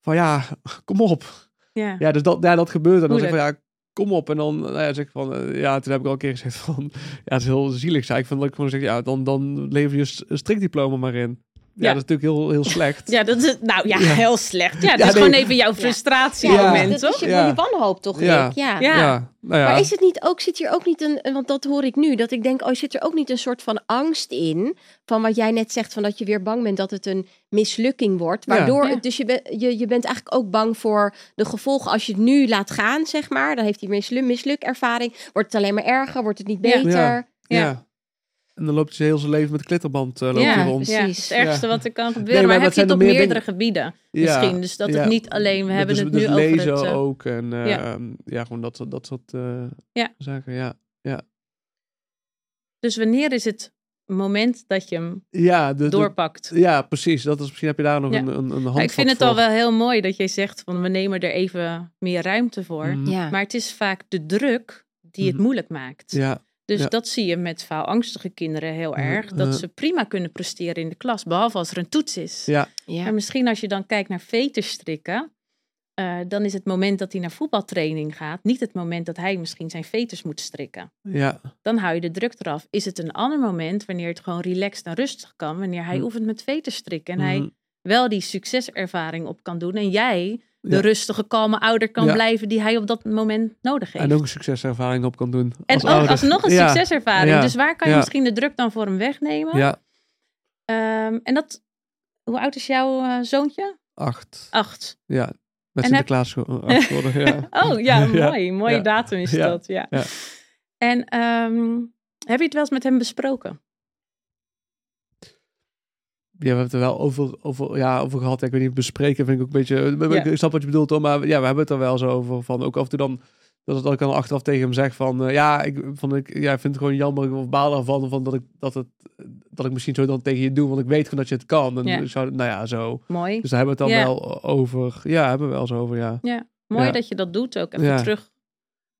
Van ja, kom op. Ja. Ja, dus dat, ja, dat gebeurt. En dan zeg ik van ja, kom op. En dan nou ja, zeg ik van eh, ja, toen heb ik al een keer gezegd van ja, het is heel zielig. Zei ik van dat ik gewoon zeg ja, dan, dan lever je een strikdiploma maar in. Ja, Ja. dat is natuurlijk heel, heel slecht. Ja, dat is, nou ja, Ja. heel slecht. Ja, dat Ja, is nee. gewoon even jouw frustratiemoment, dat toch? is je, Ja. je wanhoop toch, Ja. Rick? Ja. Ja. nou ja. Maar is het niet ook, zit hier ook niet een, want dat hoor ik nu, dat ik denk, oh, zit er ook niet een soort van angst in, van wat jij net zegt, van dat je weer bang bent dat het een mislukking wordt, waardoor, Ja. het, dus je, ben- je, je bent eigenlijk ook bang voor de gevolgen als je het nu laat gaan, zeg maar, dan heeft die mislu mislukervaring, wordt het alleen maar erger, wordt het niet Ja. beter. Ja. En dan loopt ze heel zijn leven met klitterband eh, loopt Ja, hij rond. ja, het Precies. het ergste Ja. wat er kan gebeuren. Nee, maar heb je het op meer meerdere gebieden Ja. misschien. Dus dat Ja. het niet alleen, we hebben dus, het dus nu over lezen het... eh, ook. En eh, ja. ja. gewoon dat, soort- dat soort eh, Ja. zaken. Ja. Dus wanneer is het moment dat je hem Ja, de, de- doorpakt? ja, precies. Dat is, misschien heb je daar nog Ja. een, een, een handvat Maar ik vind het voor. al wel heel mooi dat je zegt van we nemen er even meer ruimte voor. Mhm. Ja. Maar het is vaak de druk die het Mhm. moeilijk maakt. Ja, Dus ja. dat zie je met faalangstige kinderen heel Mhm. erg. Dat Mhm. ze prima kunnen presteren in de klas, behalve als er een toets is. ja, Ja. Maar misschien als je dan kijkt naar veterstrikken, eh, dan is het moment dat hij naar voetbaltraining gaat, niet het moment dat hij misschien zijn veters moet strikken. ja. Dan hou je de druk eraf. Is het een ander moment wanneer het gewoon relaxed en rustig kan, wanneer hij Mhm. oefent met veterstrikken en Mhm. hij wel die succeservaring op kan doen en jij de rustige, kalme ouder kan blijven die hij op dat moment nodig heeft. En ook een succeservaring op kan doen. En als ook ouder. alsnog een succeservaring. Dus waar kan je misschien de druk dan voor hem wegnemen? Ja, Ehm, en dat, hoe oud is jouw eh, zoontje? acht. Acht. Ja, met heb- Sinterklaas acht geworden. Ja. Oh ja, Ja, mooi. Mooie ja, datum is dat. Ja. ja. En ehm, heb je het wel eens met hem besproken? Ja, we hebben het er wel over, over, ja, over gehad. Ik weet niet, bespreken vind ik ook een beetje... Ja. Ik snap wat je bedoelt, hoor, maar ja, we hebben het er wel zo over. Van, ook af en toe dan... Dat, dat ik dan achteraf tegen hem zeg van... eh, ja, ik, van, ik ja, vind het gewoon jammer of baal ervan van dat, ik, dat, het, dat ik misschien zo dan tegen je doe. Want ik weet gewoon dat je het kan. En Ja. ik zou, nou ja, zo. Mooi. Dus daar hebben we het dan wel over. Ja, hebben we wel zo over, ja. Ja, mooi dat je dat doet ook. Even Ja.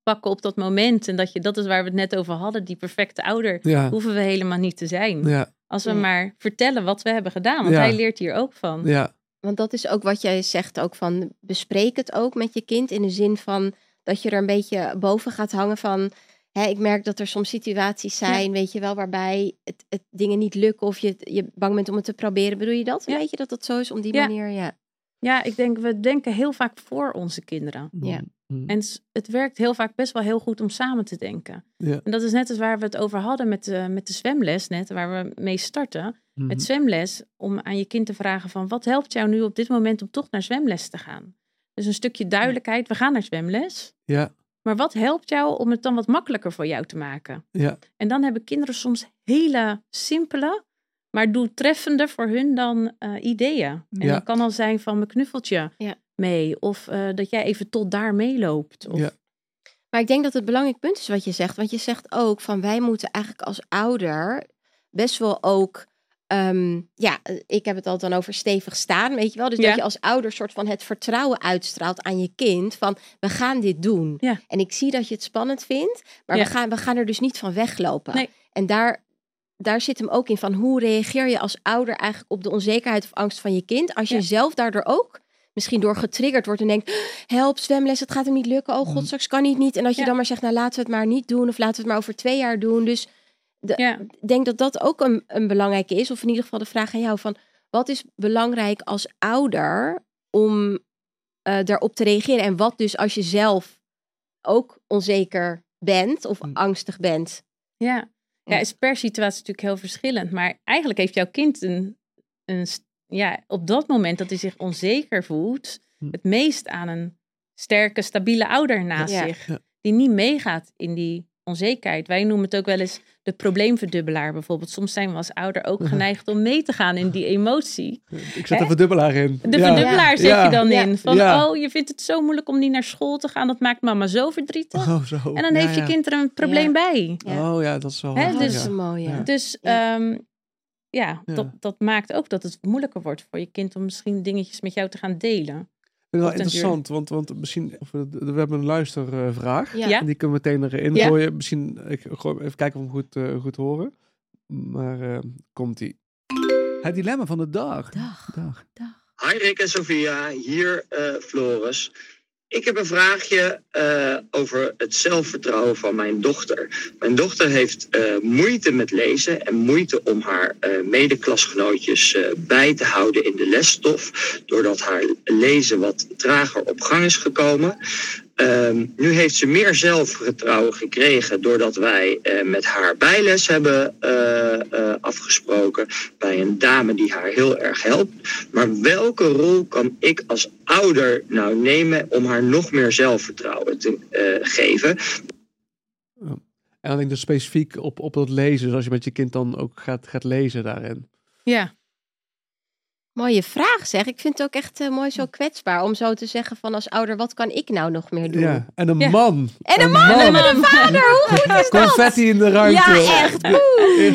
Terugpakken op dat moment. En dat je, dat is waar we het net over hadden. Die perfecte ouder Ja, hoeven we helemaal niet te zijn. ja, Als we Ja. maar vertellen wat we hebben gedaan. Want Ja. hij leert hier ook van. ja. Want dat is ook wat jij zegt, ook van bespreek het ook met je kind in de zin van dat je er een beetje boven gaat hangen van. Hè, ik merk dat er soms situaties zijn, weet je wel, waarbij het, het dingen niet lukken of je, je bang bent om het te proberen. Bedoel je dat? Ja. Weet je dat dat zo is om die Ja. manier? Ja. Ja, ik denk, we denken heel vaak voor onze kinderen. Ja. Mhm. En het werkt heel vaak best wel heel goed om samen te denken. Ja. En dat is net als waar we het over hadden met de, met de zwemles net, waar we mee starten. Mhm. Met zwemles, om aan je kind te vragen van wat helpt jou nu op dit moment om toch naar zwemles te gaan? Dus een stukje duidelijkheid, we gaan naar zwemles. Ja, Maar wat helpt jou om het dan wat makkelijker voor jou te maken? ja, En dan hebben kinderen soms hele simpele, maar doeltreffende voor hun dan eh, ideeën. En Ja. dat kan al zijn van mijn knuffeltje Ja. Mee. Of eh, dat jij even tot daar meeloopt. Of, Ja. Maar ik denk dat het belangrijk punt is wat je zegt. Want je zegt ook van wij moeten eigenlijk als ouder best wel ook. ehm, ja, eh, ik heb het al dan over stevig staan, weet je wel. Dus Ja. dat je als ouder soort van het vertrouwen uitstraalt aan je kind. Van we gaan dit doen. Ja. En ik zie dat je het spannend vindt. Maar Ja. we, gaan, we gaan er dus niet van weglopen. Nee. En daar, daar zit hem ook in van hoe reageer je als ouder eigenlijk op de onzekerheid of angst van je kind. Als je Ja. zelf daardoor ook misschien door getriggerd wordt en denkt, help, zwemles, het gaat hem niet lukken. Oh god, Mm. straks kan hij het niet. En dat je Ja. dan maar zegt, nou laten we het maar niet doen. Of laten we het maar over twee jaar doen. Dus Ja. ik denk dat dat ook een, een belangrijke is. Of in ieder geval de vraag aan jou van, wat is belangrijk als ouder om eh, daarop te reageren? En wat dus als je zelf ook onzeker bent of Mm. angstig bent? Ja. ja, Ja. is per situatie natuurlijk heel verschillend. Maar eigenlijk heeft jouw kind een, een ja, op dat moment dat hij zich onzeker voelt, Hm. het meest aan een sterke, stabiele ouder naast Ja. zich. Die niet meegaat in die onzekerheid. Wij noemen het ook wel eens de probleemverdubbelaar bijvoorbeeld. Soms zijn we als ouder ook geneigd om mee te gaan in die emotie. ik zet een verdubbelaar in. De ja. verdubbelaar zet Ja. je dan Ja. in. Van, Ja. oh, je vindt het zo moeilijk om niet naar school te gaan. Dat maakt mama zo verdrietig. Oh, zo. En dan Ja, heeft je kind er een probleem Ja. bij. Ja. Oh ja, dat is wel. Hè, dus- dat is een mooie. Ja. Dus Ja. Ja, ja, Ja. Dat, dat maakt ook dat het moeilijker wordt voor je kind om misschien dingetjes met jou te gaan delen. Wel den interessant, want, want misschien, of we, we hebben een luistervraag. Ja. Ja. En die kunnen we meteen erin Ja. gooien. Misschien, ik gooi even kijken of we hem goed, eh, goed horen. Maar eh, komt ie. Het dilemma van de dag. Dag. dag. Dag. Hi Rick en Sophia, hier eh, Floris. Ik heb een vraagje eh, over het zelfvertrouwen van mijn dochter. Mijn dochter heeft eh, moeite met lezen en moeite om haar eh, medeklasgenootjes bij te houden in de lesstof, doordat haar lezen wat trager op gang is gekomen. Ehm, nu heeft ze meer zelfvertrouwen gekregen doordat wij eh, met haar bijles hebben eh, eh, afgesproken bij een dame die haar heel erg helpt. Maar welke rol kan ik als ouder nou nemen om haar nog meer zelfvertrouwen te eh, geven? En dan denk ik dus specifiek op, op dat lezen. Dus als je met je kind dan ook gaat, gaat lezen daarin. Ja, Mooie vraag zeg. Ik vind het ook echt eh, mooi zo kwetsbaar om zo te zeggen van als ouder, wat kan ik nou nog meer doen? Ja, en een Ja. man. En een man en een vader, hoe goed is dat? Confetti in de ruimte. Ja, echt.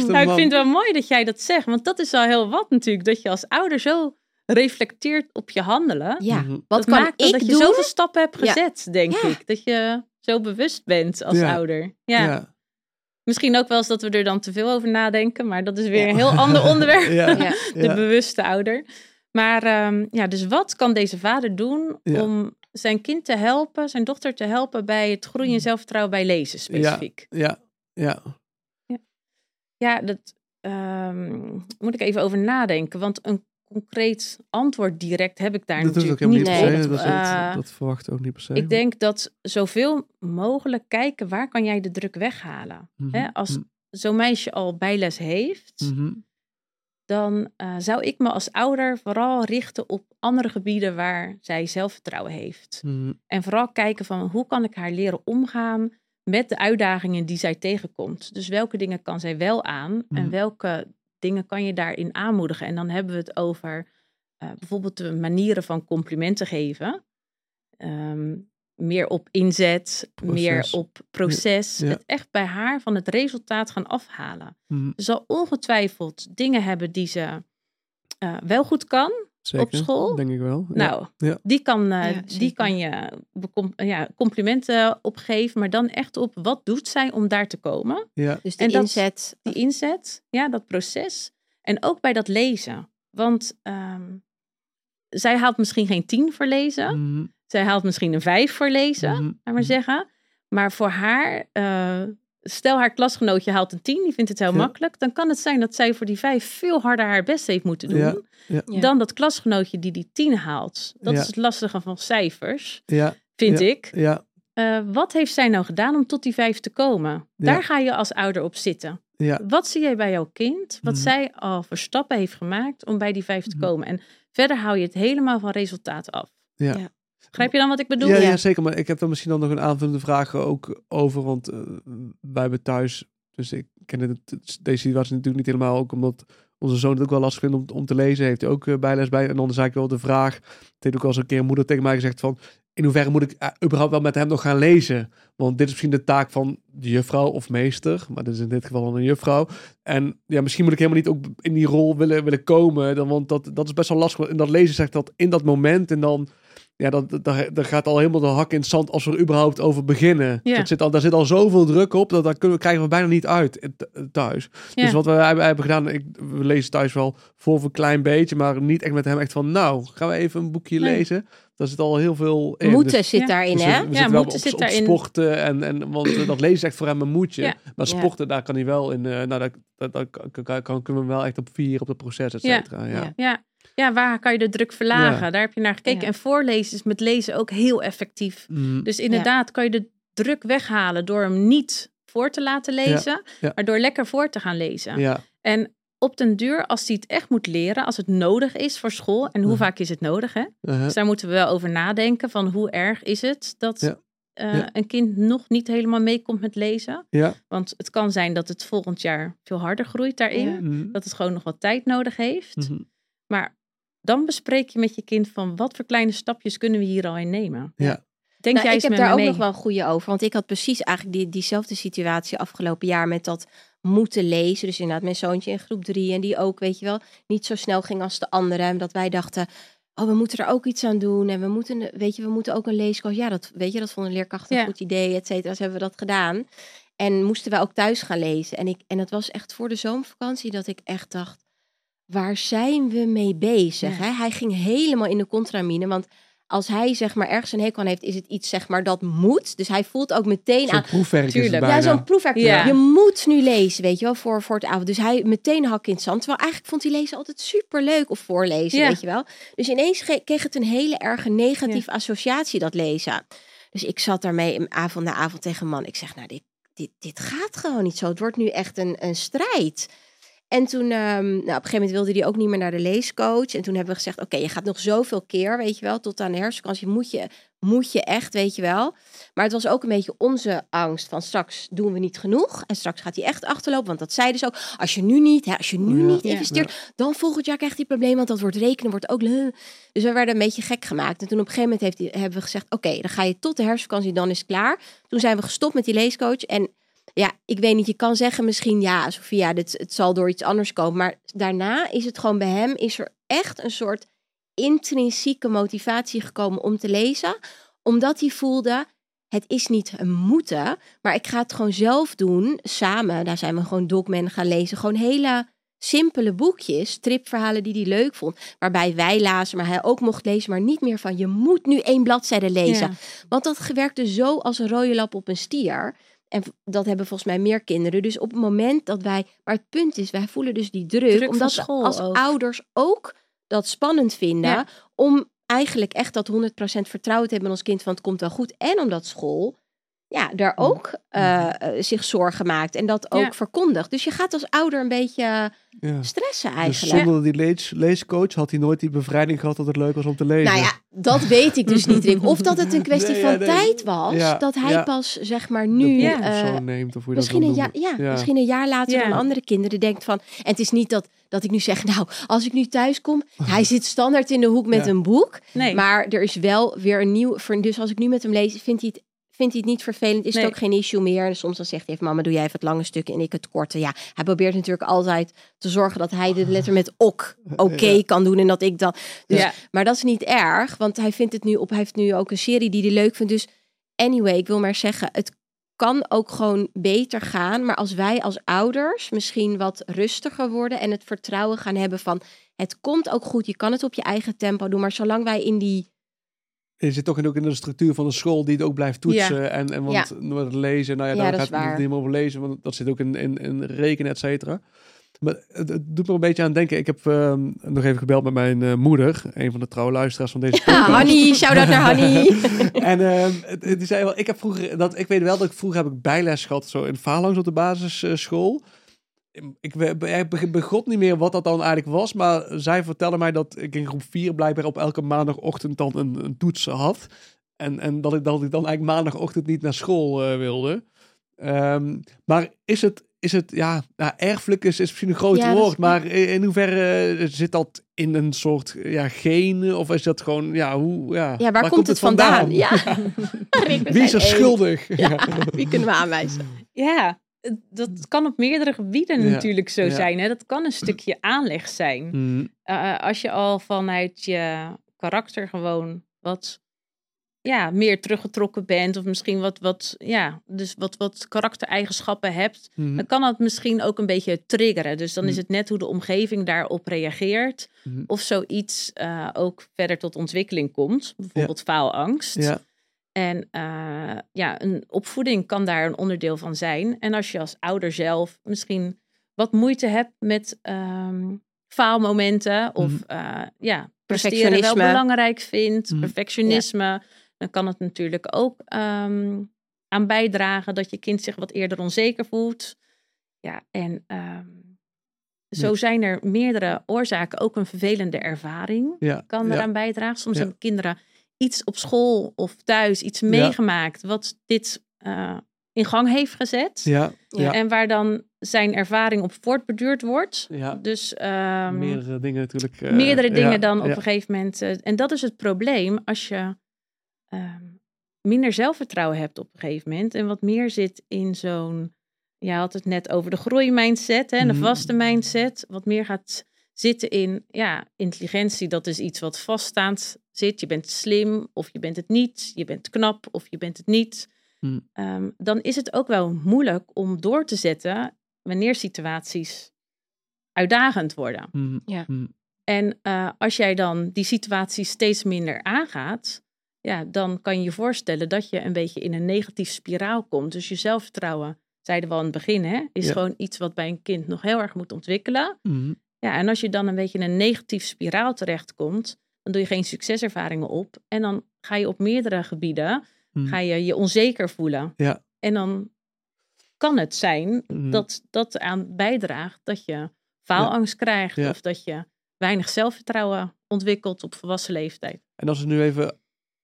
Nou, ik vind het wel mooi dat jij dat zegt. Want dat is al heel wat natuurlijk. Dat je als ouder zo reflecteert op je handelen. Ja, Mhm. wat dat kan maakt ik dat je doen? zoveel stappen hebt Ja. gezet, denk Ja. ik. Dat je zo bewust bent als Ja. ouder. Ja. Ja. Misschien ook wel eens dat we er dan te veel over nadenken. Maar dat is weer een heel ander onderwerp. Ja. Ja. de Ja. bewuste ouder. Maar ehm, ja, dus wat kan deze vader doen Ja. om zijn kind te helpen, zijn dochter te helpen bij het groeien in zelfvertrouwen bij lezen specifiek? Ja. Ja. Ja, dat ehm, moet ik even over nadenken. Want een concreet antwoord direct heb ik daar Dat natuurlijk niet op. Dat, dat, dat verwacht ook niet per se. ik denk dat zoveel mogelijk kijken waar kan jij de druk weghalen. Mhm. Hè, als Mhm. zo'n meisje al bijles heeft, Mhm. dan eh, zou ik me als ouder vooral richten op andere gebieden waar zij zelfvertrouwen heeft. En vooral kijken van hoe kan ik haar leren omgaan met de uitdagingen die zij tegenkomt. Dus welke dingen kan zij wel aan en welke dingen kan je daarin aanmoedigen. En dan hebben we het over eh, bijvoorbeeld de manieren van complimenten geven. Ehm, meer op inzet, meer op proces. Ja. Het echt bij haar van het resultaat gaan afhalen. Mhm. Ze zal ongetwijfeld dingen hebben die ze eh, wel goed kan. Zeker. school? Denk ik wel. Nou, Ja. die, kan, eh, Ja, die kan je ja, complimenten opgeven, maar dan echt op wat doet zij om daar te komen. Ja. Dus de En dat- inzet. Die inzet, ja, dat proces. En ook bij dat lezen. Want ehm, zij haalt misschien geen tien voor lezen. Mhm. Zij haalt misschien een vijf voor lezen, Mhm. laat maar zeggen. Maar voor haar, eh, stel haar klasgenootje haalt een tien, die vindt het heel Ja. makkelijk. Dan kan het zijn dat zij voor die vijf veel harder haar best heeft moeten doen. Ja, ja. Ja. Dan dat klasgenootje die die tien haalt. Dat Ja. is het lastige van cijfers, Ja. vind Ja. ik. Ja. eh, wat heeft zij nou gedaan om tot die vijf te komen? Ja. Daar ga je als ouder op zitten. Ja. Wat zie jij bij jouw kind? Wat Mhm. zij al voor stappen heeft gemaakt om bij die vijf te Mhm. komen? En verder hou je het helemaal van resultaat af. Ja. Ja. Begrijp je dan wat ik bedoel? Ja, Ja. ja, zeker. Maar ik heb er misschien dan nog een aanvullende vraag ook over. Want eh, wij hebben thuis, dus ik ken het, deze situatie natuurlijk niet helemaal. Ook omdat onze zoon het ook wel lastig vindt om, om te lezen. Heeft hij ook eh, bijles bij. En dan is eigenlijk wel de vraag. Het heeft ook wel eens een keer een moeder tegen mij gezegd van... In hoeverre moet ik eh, überhaupt wel met hem nog gaan lezen? Want dit is misschien de taak van de juffrouw of meester. Maar dit is in dit geval dan een juffrouw. En ja, misschien moet ik helemaal niet ook in die rol willen, willen komen. Dan, want dat, dat is best wel lastig. En dat lezen zegt dat in dat moment. En dan ja, dat, dat, dat gaat al helemaal de hak in het zand als we er überhaupt over beginnen. Ja. Dat zit al, daar zit al zoveel druk op, dat, dat kunnen, we- krijgen we bijna niet uit eh, th- thuis. Ja. Dus wat we hebben, hebben gedaan, ik, we lezen thuis wel voor een klein beetje, maar niet echt met hem echt van, nou, gaan we even een boekje Nee. lezen. Daar zit al heel veel in. Moeten Dus- zit Ja. daarin, dus hè? we, we zitten wel moeten op, zit op daarin. sporten en, en want eh, dat lezen is echt voor hem een moedje. Ja. Maar Ja. sporten, daar kan hij wel in, eh, nou, dat, dat, dat kan, kunnen we hem wel echt op vier op het proces, et Ja. cetera. Ja. Ja. Ja. waar kan je de druk verlagen? Ja. Daar heb je naar gekeken. Ja. En voorlezen is met lezen ook heel effectief. Mm, Dus inderdaad kan je de druk weghalen door hem niet voor te laten lezen, ja. maar door lekker voor te gaan lezen. ja. En op den duur, als hij het echt moet leren, als het nodig is voor school, en hoe vaak is het nodig, hè? uh-huh. Dus daar moeten we wel over nadenken van hoe erg is het dat Ja. eh, Ja. een kind nog niet helemaal meekomt met lezen. ja. Want het kan zijn dat het volgend jaar veel harder groeit daarin. Ja. Mm, Dat het gewoon nog wat tijd nodig heeft. mhm. Maar dan bespreek je met je kind van wat voor kleine stapjes kunnen we hier al in nemen. Ja. Denk Nou, jij ik heb daar me ook mee. nog wel een goede over. Want ik had precies eigenlijk die, diezelfde situatie afgelopen jaar met dat moeten lezen. Dus inderdaad, mijn zoontje in groep drie. En die ook, weet je wel, niet zo snel ging als de anderen. En dat wij dachten, oh, we moeten er ook iets aan doen. En we moeten, weet je, we moeten ook een leescoach. Ja, dat, weet je, dat vond een leerkracht een Ja. goed idee, et cetera. Dus hebben we dat gedaan. En moesten wij ook thuis gaan lezen. En, ik, en het was echt voor de zomervakantie dat ik echt dacht, waar zijn we mee bezig? Ja. Hè? Hij ging helemaal in de contramine, want als hij zeg maar ergens een hekel aan heeft, is het iets zeg maar dat moet. Dus hij voelt ook meteen aan. proefwerk is het Tuurlijk. bijna. Ja, zo'n proefwerk. Ja. Je moet nu lezen, weet je wel, voor, voor het avond. Dus hij meteen hak in het zand. Terwijl eigenlijk vond hij lezen altijd super leuk of voorlezen, Ja. weet je wel. Dus ineens kreeg het een hele erge negatieve associatie, dat lezen. Dus ik zat daarmee avond na avond tegen een man. Ik zeg, nou, dit, dit, dit gaat gewoon niet zo. Het wordt nu echt een, een strijd. En toen, ehm, nou, op een gegeven moment wilde hij ook niet meer naar de leescoach. En toen hebben we gezegd, oké, je gaat nog zoveel keer, weet je wel, tot aan de herfstvakantie. Moet je, moet je echt, weet je wel. Maar het was ook een beetje onze angst van straks doen we niet genoeg. En straks gaat hij echt achterlopen. Want dat zeiden ze ook. Als je nu niet, hè, als je nu Ja. niet Ja. investeert, dan volgend jaar krijgt hij problemen. Want dat wordt rekenen, wordt ook... Dus we werden een beetje gek gemaakt. En toen op een gegeven moment heeft hij, hebben we gezegd... Oké, dan ga je tot de herfstvakantie, dan is het klaar. Toen zijn we gestopt met die leescoach. En ja, ik weet niet, je kan zeggen misschien... Ja, Sofia, dit, het zal door iets anders komen. Maar daarna is het gewoon bij hem... is er echt een soort intrinsieke motivatie gekomen om te lezen. Omdat hij voelde... Het is niet een moeten, maar ik ga het gewoon zelf doen. Samen, daar zijn we gewoon Dogman gaan lezen. Gewoon hele simpele boekjes, stripverhalen die hij leuk vond. Waarbij wij lazen, maar hij ook mocht lezen. Maar niet meer van, je moet nu één bladzijde lezen. Ja. Want dat werkte zo als een rode lap op een stier. En dat hebben volgens mij meer kinderen. Dus op het moment dat wij... Maar het punt is, wij voelen dus die druk. Omdat we als ook. ouders ook dat spannend vinden. Ja. Om eigenlijk echt dat 100% vertrouwen te hebben in ons kind. Van het komt wel goed. En omdat school ja, daar ook eh, eh, zich zorgen maakt. En dat ook Ja. verkondigt. Dus je gaat als ouder een beetje Ja. stressen Dus eigenlijk. zonder die lees, leescoach had hij nooit die bevrijding gehad dat het leuk was om te lezen. Nou ja, dat weet ik dus niet, Rick. Of dat het een kwestie Nee, van ja, nee. tijd was. Ja, dat hij ja. pas, zeg maar, nu... eh, zo neemt, of hoe je Misschien dat een, jaar, ja, misschien een jaar later Ja. dan andere kinderen denkt van. En het is niet dat, dat ik nu zeg, nou, als ik nu thuis kom, hij zit standaard in de hoek met Ja. een boek. Nee. Maar er is wel weer een nieuw. Dus als ik nu met hem lees, vindt hij het, vindt hij het niet vervelend, is Nee. het ook geen issue meer. En soms dan zegt hij even, mama, doe jij even het lange stuk en ik het korte. Ja, hij probeert natuurlijk altijd te zorgen dat hij de letter met ok oké Ja. kan doen en dat ik dan. Dus, Ja. Maar dat is niet erg, want hij vindt het nu op. Hij heeft nu ook een serie die hij leuk vindt. Dus anyway, ik wil maar zeggen, het kan ook gewoon beter gaan. Maar als wij als ouders misschien wat rustiger worden en het vertrouwen gaan hebben van het komt ook goed, je kan het op je eigen tempo doen. Maar zolang wij in die. Je zit toch in, ook in de structuur van de school die het ook blijft toetsen. En, en want het lezen, nou ja, Ja, daar gaat het niet meer over lezen, want dat zit ook in, in, in rekenen, et cetera. Maar het, het doet me een beetje aan denken. Ik heb ehm, nog even gebeld met mijn eh, moeder, een van de trouwe luisteraars van deze Ja, podcast. Hanny, shout-out naar Hanny. en het- het- die zei wel, ik heb vroeger, dat, ik weet wel dat ik vroeger heb ik bijles gehad, zo in Vaarlangs op de basisschool. Ik be- be- be- begot niet meer wat dat dan eigenlijk was, maar zij vertelde mij dat ik in groep 4 blijkbaar op elke maandagochtend dan een, een toets had. En, en dat, ik, dat ik dan eigenlijk maandagochtend niet naar school eh, wilde. Ehm, maar is het, is het ja, nou, erfelijk is, is misschien een groot Ja, dat is- woord, maar in, in hoeverre eh, zit dat in een soort ja, genen? Of is dat gewoon, ja, hoe, ja, Ja, waar, komt het vandaan? Ja. Wie is er schuldig? Ja, wie kunnen we aanwijzen? Ja, dat kan op meerdere gebieden Ja, natuurlijk zo ja. zijn. Hè? Dat kan een stukje aanleg zijn. Mm, Eh, als je al vanuit je karakter gewoon wat ja, meer teruggetrokken bent. Of misschien wat, wat, ja, dus wat, wat karaktereigenschappen hebt. mm, Dan kan dat misschien ook een beetje triggeren. Dus dan is Mhm. het net hoe de omgeving daarop reageert. Mhm. Of zoiets eh, ook verder tot ontwikkeling komt. Bijvoorbeeld faalangst. ja, En eh, ja, een opvoeding kan daar een onderdeel van zijn. En als je als ouder zelf misschien wat moeite hebt met ehm, faalmomenten of eh, ja, presteren wel belangrijk vindt, Mhm. perfectionisme, dan kan het natuurlijk ook ehm, aan bijdragen dat je kind zich wat eerder onzeker voelt. Ja, en ehm, zo Ja. zijn er meerdere oorzaken. Ook een vervelende ervaring ja, kan eraan bijdragen. Soms hebben kinderen iets op school of thuis, iets meegemaakt wat dit eh, in gang heeft gezet. Ja, ja, En waar dan zijn ervaring op voortbeduurd wordt. ja. Dus ehm, meerdere dingen natuurlijk. eh, meerdere dingen ja, dan op ja. een gegeven moment. eh, en dat is het probleem als je ehm, minder zelfvertrouwen hebt op een gegeven moment. En wat meer zit in zo'n. Je had het net over de groeimindset en de Mhm. vaste mindset. Wat meer gaat zitten in ja, intelligentie. Dat is iets wat vaststaand zit. Je bent slim of je bent het niet. Je bent knap of je bent het niet. Mhm. Ehm, dan is het ook wel moeilijk om door te zetten wanneer situaties uitdagend worden. Mm, Ja. mm, En eh, als jij dan die situatie steeds minder aangaat, ja, dan kan je je voorstellen dat je een beetje in een negatief spiraal komt. Dus je zelfvertrouwen, zeiden we al aan het begin, hè, is Ja. gewoon iets wat bij een kind nog heel erg moet ontwikkelen. Ja, en als je dan een beetje in een negatief spiraal terechtkomt, dan doe je geen succeservaringen op. En dan ga je op meerdere gebieden, mm. ga je je onzeker voelen. Ja. En dan kan het zijn Mhm. dat dat aan bijdraagt dat je faalangst krijgt Ja. of dat je weinig zelfvertrouwen ontwikkelt op volwassen leeftijd. En als we nu even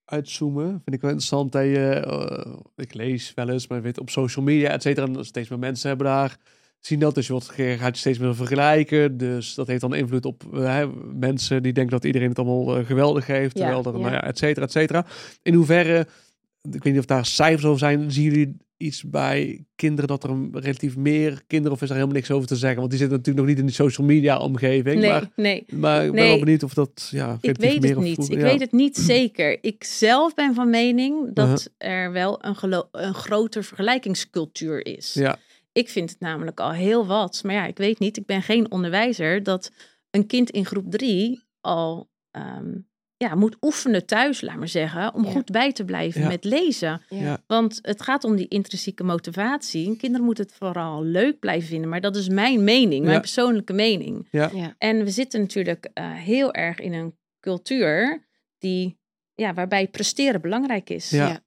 uitzoomen, vind ik wel interessant dat je, eh, ik lees wel eens, maar weet op social media, et cetera, en steeds meer mensen hebben daar, zien dat, dus je wordt, gaat je steeds meer vergelijken, dus dat heeft dan invloed op eh, mensen die denken dat iedereen het allemaal eh, geweldig heeft, Ja, terwijl er, ja. nou ja, et cetera, et cetera. In hoeverre, ik weet niet of daar cijfers over zijn, zien jullie iets bij kinderen dat er een relatief meer kinderen, of is er helemaal niks over te zeggen, want die zitten natuurlijk nog niet in die social media omgeving, Nee, maar, nee. maar ik ben Nee. wel benieuwd of dat, ja, Ik weet meer het niet. vroeger- Ik ja. weet het niet zeker. Ik zelf ben van mening dat Uh-huh. er wel een, een grote vergelijkingscultuur is. Ja, Ik vind het namelijk al heel wat. Maar ja, ik weet niet, ik ben geen onderwijzer, dat een kind in groep drie al ehm, ja, moet oefenen thuis, laat maar zeggen, om Ja. goed bij te blijven Ja. met lezen. Ja. Want het gaat om die intrinsieke motivatie. Kinderen moeten het vooral leuk blijven vinden, maar dat is mijn mening, mijn persoonlijke mening. Ja. En we zitten natuurlijk eh, heel erg in een cultuur die, ja, waarbij presteren belangrijk is. Ja. Ja.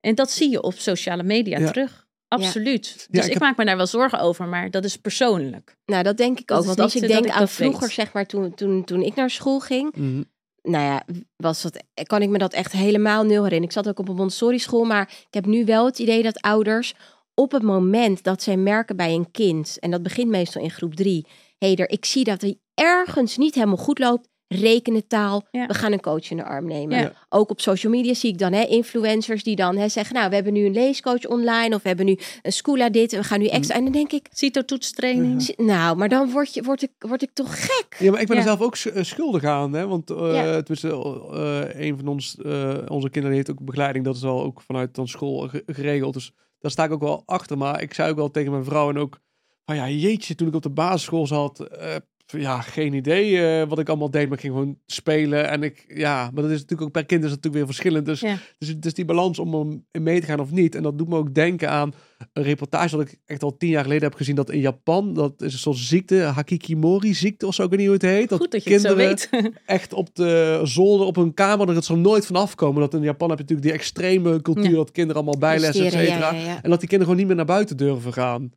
En dat zie je op sociale media Ja. terug. Absoluut. Ja, Dus ik ik, heb- maak me daar wel zorgen over, maar dat is persoonlijk. Nou, dat denk ik Dat ook. Want als ik denk ik aan weet. vroeger, zeg maar, toen, toen, toen ik naar school ging. Mhm. Nou ja, was dat, kan ik me dat echt helemaal nul herinneren. Ik zat ook op een Montessori school, maar ik heb nu wel het idee dat ouders op het moment dat zij merken bij een kind, en dat begint meestal in groep drie, hé, hey, er- ik zie dat hij ergens niet helemaal goed loopt, rekenen taal, Ja. we gaan een coach in de arm nemen. Ja. Ook op social media zie ik dan hè, influencers die dan hè, zeggen, nou, we hebben nu een leescoach online of we hebben nu een Scoola dit en we gaan nu extra. En dan denk ik, CITO-toetstraining. zie- nou, maar dan word, je, word, ik, word ik toch gek. Ja, maar ik ben er zelf ook eh, schuldig aan, hè? Want eh Ja. tenminste, eh, een van ons, eh, onze kinderen heeft ook begeleiding. Dat is al ook vanuit dan school ge- geregeld. Dus daar sta ik ook wel achter. Maar ik zei ook wel tegen mijn vrouw en ook van ja, jeetje, toen ik op de basisschool zat, eh, ja, geen idee eh, wat ik allemaal deed, maar ik ging gewoon spelen. En ik, ja, maar dat is natuurlijk ook per kind is dat natuurlijk weer verschillend. Dus, Ja. dus het is die balans om er mee te gaan of niet. En dat doet me ook denken aan een reportage dat ik echt al tien jaar geleden heb gezien. Dat in Japan, dat is een soort ziekte, Hakikimori ziekte of zo, ik weet niet hoe het heet. Dat Goed kinderen echt op de zolder, op hun kamer, dat het er nooit van afkomen. Dat in Japan heb je natuurlijk die extreme cultuur, Ja. dat kinderen allemaal bijles, et cetera. ja. En dat die kinderen gewoon niet meer naar buiten durven gaan.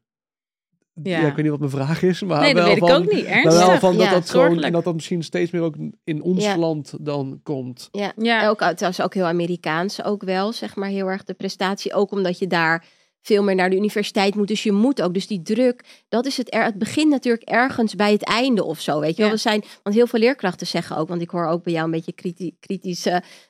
Ja. Ja. ik weet niet wat mijn vraag is, maar nee, dat wel weet ik van, ook niet. wel Ernstig. van dat Ja, dat gewoon en dat dat misschien steeds meer ook in ons Ja. land dan komt. Ja, Ja. Ook, het was ook heel Amerikaans ook wel, zeg maar, heel erg de prestatie. Ook omdat je daar veel meer naar de universiteit moet. Dus je moet ook. Dus die druk, dat is het. Er, het begint natuurlijk ergens bij het einde of zo. Weet je wel, Ja. we zijn. Want heel veel leerkrachten zeggen ook, want ik hoor ook bij jou een beetje kriti- kritisch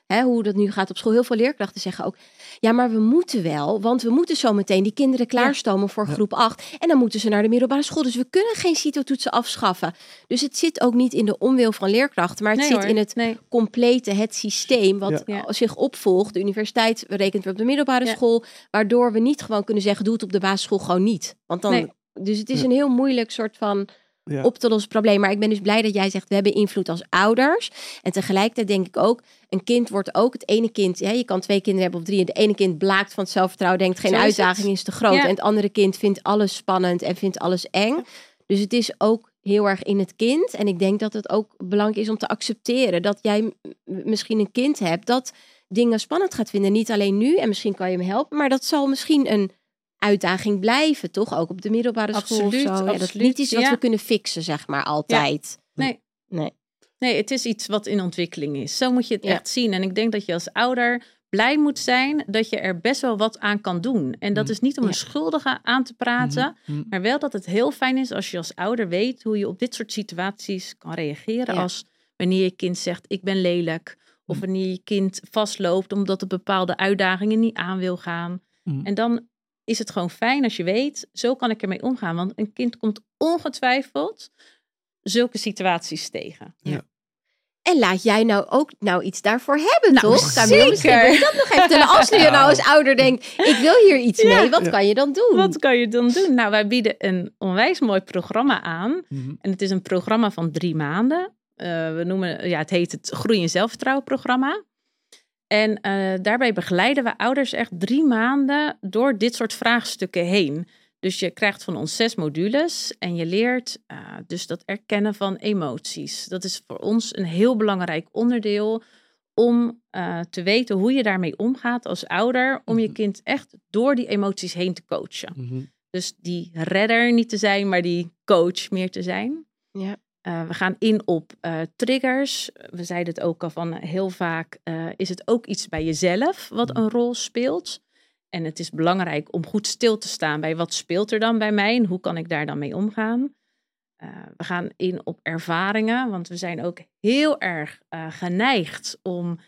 hè, hoe dat nu gaat op school. Heel veel leerkrachten zeggen ook. Ja, maar we moeten wel, want we moeten zo meteen die kinderen klaarstomen voor groep 8. En dan moeten ze naar de middelbare school. Dus we kunnen geen CITO-toetsen afschaffen. Dus het zit ook niet in de onwil van leerkrachten, maar het Nee, zit hoor. in het Nee. complete, het systeem wat Ja. zich opvolgt. De universiteit rekent weer op de middelbare school, waardoor we niet gewoon kunnen zeggen, doe het op de basisschool gewoon niet. Want dan, Nee. dus het is Ja. een heel moeilijk soort van Ja. op te lossen probleem. Maar ik ben dus blij dat jij zegt, we hebben invloed als ouders. En tegelijkertijd denk ik ook, een kind wordt ook het ene kind, ja, je kan twee kinderen hebben of drie, en het ene kind blaakt van het zelfvertrouwen, denkt geen is uitdaging het. is te groot. Ja. En het andere kind vindt alles spannend en vindt alles eng. Dus het is ook heel erg in het kind. En ik denk dat het ook belangrijk is om te accepteren dat jij misschien een kind hebt dat dingen spannend gaat vinden. Niet alleen nu, en misschien kan je hem helpen, maar dat zal misschien een uitdaging blijven, toch? Ook op de middelbare school of Absoluut, zo. Ja, dat is absoluut, niet iets wat ja. we kunnen fixen, zeg maar, altijd. Nee. Nee. Nee, het is iets wat in ontwikkeling is. Zo moet je het Ja. echt zien. En ik denk dat je als ouder blij moet zijn dat je er best wel wat aan kan doen. En dat Mm. is niet om Ja. een schuldige aan te praten, Mhm. maar wel dat het heel fijn is als je als ouder weet hoe je op dit soort situaties kan reageren. Ja. Als wanneer je kind zegt ik ben lelijk. Of Mhm. wanneer je kind vastloopt omdat het bepaalde uitdagingen niet aan wil gaan. Mhm. En dan is het gewoon fijn als je weet, zo kan ik ermee omgaan. Want een kind komt ongetwijfeld zulke situaties tegen. En laat jij nou ook nou iets daarvoor hebben, Nou, toch? Misschien zeker. dat nog even. Als je nou als ouder denkt, ik wil hier iets Ja. mee, wat Ja. kan je dan doen? Wat kan je dan doen? Nou, wij bieden een onwijs mooi programma aan. Mhm. En het is een programma van drie maanden. Eh, we noemen, ja, het heet het Groei en Zelfvertrouwen programma. En eh, daarbij begeleiden we ouders echt drie maanden door dit soort vraagstukken heen. Dus je krijgt van ons zes modules en je leert eh, dus dat erkennen van emoties. Dat is voor ons een heel belangrijk onderdeel om eh, te weten hoe je daarmee omgaat als ouder. Om je Mhm. kind echt door die emoties heen te coachen. Mhm. Dus die redder niet te zijn, maar die coach meer te zijn. Ja. Eh, we gaan in op eh, triggers. We zeiden het ook al van eh, heel vaak is het ook iets bij jezelf wat een rol speelt. En het is belangrijk om goed stil te staan bij wat speelt er dan bij mij en hoe kan ik daar dan mee omgaan. We gaan in op ervaringen, want we zijn ook heel erg geneigd om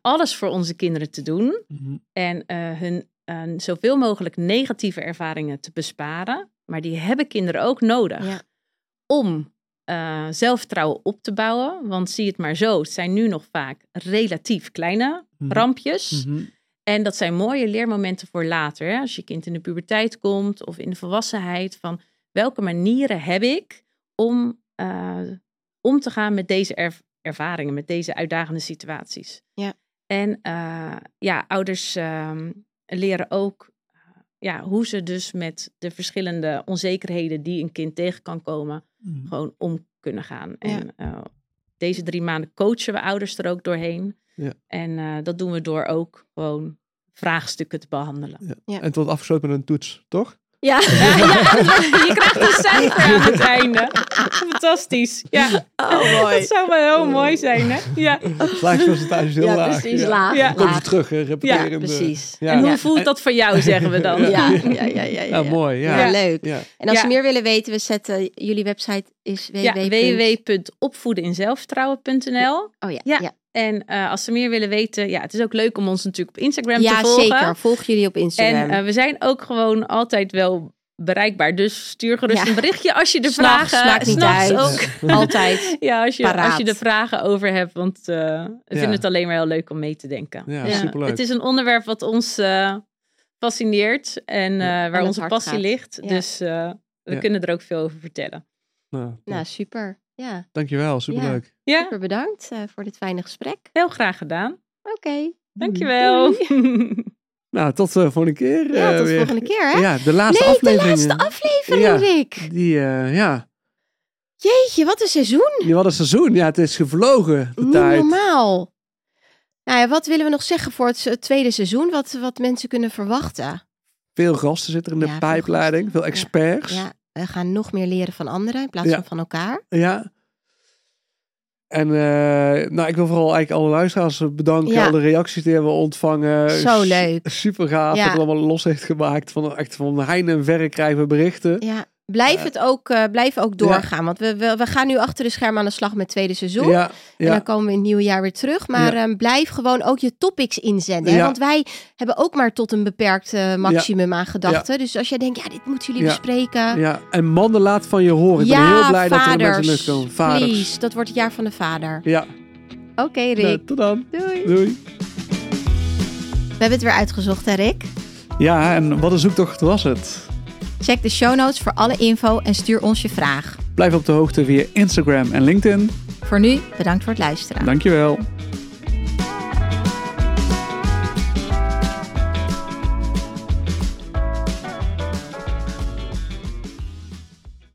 alles voor onze kinderen te doen Mhm. en hun zoveel mogelijk negatieve ervaringen te besparen. Maar die hebben kinderen ook nodig Ja. om eh, zelfvertrouwen op te bouwen. Want zie het maar zo, het zijn nu nog vaak relatief kleine Mhm. rampjes. Mhm. En dat zijn mooie leermomenten voor later. Hè? Als je kind in de puberteit komt of in de volwassenheid. Van welke manieren heb ik om eh, om te gaan met deze erv- ervaringen, met deze uitdagende situaties. Ja. En eh, ja, ouders ehm, leren ook ja, hoe ze dus met de verschillende onzekerheden die een kind tegen kan komen, Mhm. gewoon om kunnen gaan. Ja. En eh, deze drie maanden coachen we ouders er ook doorheen. Ja. En eh, dat doen we door ook gewoon vraagstukken te behandelen. Ja. Ja. En het wordt afgesloten met een toets, toch? Ja. Ja, ja, je krijgt een cijfer aan het einde. Fantastisch. Ja, Oh, mooi. dat zou wel heel mooi zijn, hè? Ja. Slagingspercentage is heel Ja, laag. precies, ja. laag. Ja. Komt ze terug, hè, Ja, precies. Ja. En hoe Ja. voelt dat voor jou, zeggen we dan? Ja, ja, ja, ja, ja, Ja, mooi. Ja. Leuk. Ja. En als Ja. ze meer willen weten, we zetten jullie website is www. Ja, www.opvoedeninzelfvertrouwen.nl Oh ja, Ja. Ja. En eh, als ze meer willen weten, ja, het is ook leuk om ons natuurlijk op Instagram Ja, te volgen. zeker. Volg jullie op Instagram. En eh, we zijn ook gewoon altijd wel bereikbaar. Dus stuur gerust Ja. een berichtje als je de vragen... maakt niet uit. ook. Altijd. Ja, als je, als je er vragen over hebt. Want eh, we vinden het alleen maar heel leuk om mee te denken. Ja, superleuk. Het is een onderwerp wat ons eh, fascineert. En eh, waar onze passie gaat. ligt. Ja. Dus eh, we Ja. kunnen er ook veel over vertellen. Nou, Nou, super. Ja, Dankjewel, superleuk. Ja, super bedankt eh, voor dit fijne gesprek. heel graag gedaan. Oké. Dankjewel. Nou, tot de volgende keer. Ja, eh, tot de volgende keer, hè? Ja, de laatste nee, aflevering. de laatste aflevering, Ja. Rick. Die, eh, ja. Jeetje, wat een seizoen. Die hadden seizoen. Ja, het is gevlogen. De Niet tijd. normaal. Nou ja, wat willen we nog zeggen voor het tweede seizoen? Wat, wat mensen kunnen verwachten? Veel gasten zitten in de Ja, veel pijpleiding. Veel experts. Ja, we gaan nog meer leren van anderen in plaats Ja. van van elkaar. Ja. En eh, nou, ik wil vooral eigenlijk alle luisteraars bedanken. Ja. Alle reacties die hebben we ontvangen. Zo S- leuk. Super gaaf Ja. dat het allemaal los heeft gemaakt. Van, echt van heine en verre krijgen we berichten. Ja, blijf het ook, eh, blijf ook doorgaan. Want we, we, we gaan nu achter de schermen aan de slag met het tweede seizoen. Ja, En dan komen we in het nieuwe jaar weer terug. Maar ehm, blijf gewoon ook je topics inzenden. Hè? Want wij hebben ook maar tot een beperkt eh, maximum aan gedachten. Dus als jij denkt, ja, dit moeten jullie bespreken. ja. En mannen laat van je horen. Ik ben heel blij dat er vaders. mensen luchtkomen. Vaders. Please, dat wordt het jaar van de vader. Ja, Oké, Rick. nou, tot dan. Doei. Doei. We hebben het weer uitgezocht, hè Rick? Ja, en wat een zoektocht was het? Check de show notes voor alle info en stuur ons je vraag. Blijf op de hoogte via Instagram en LinkedIn. Voor nu, bedankt voor het luisteren. Dankjewel.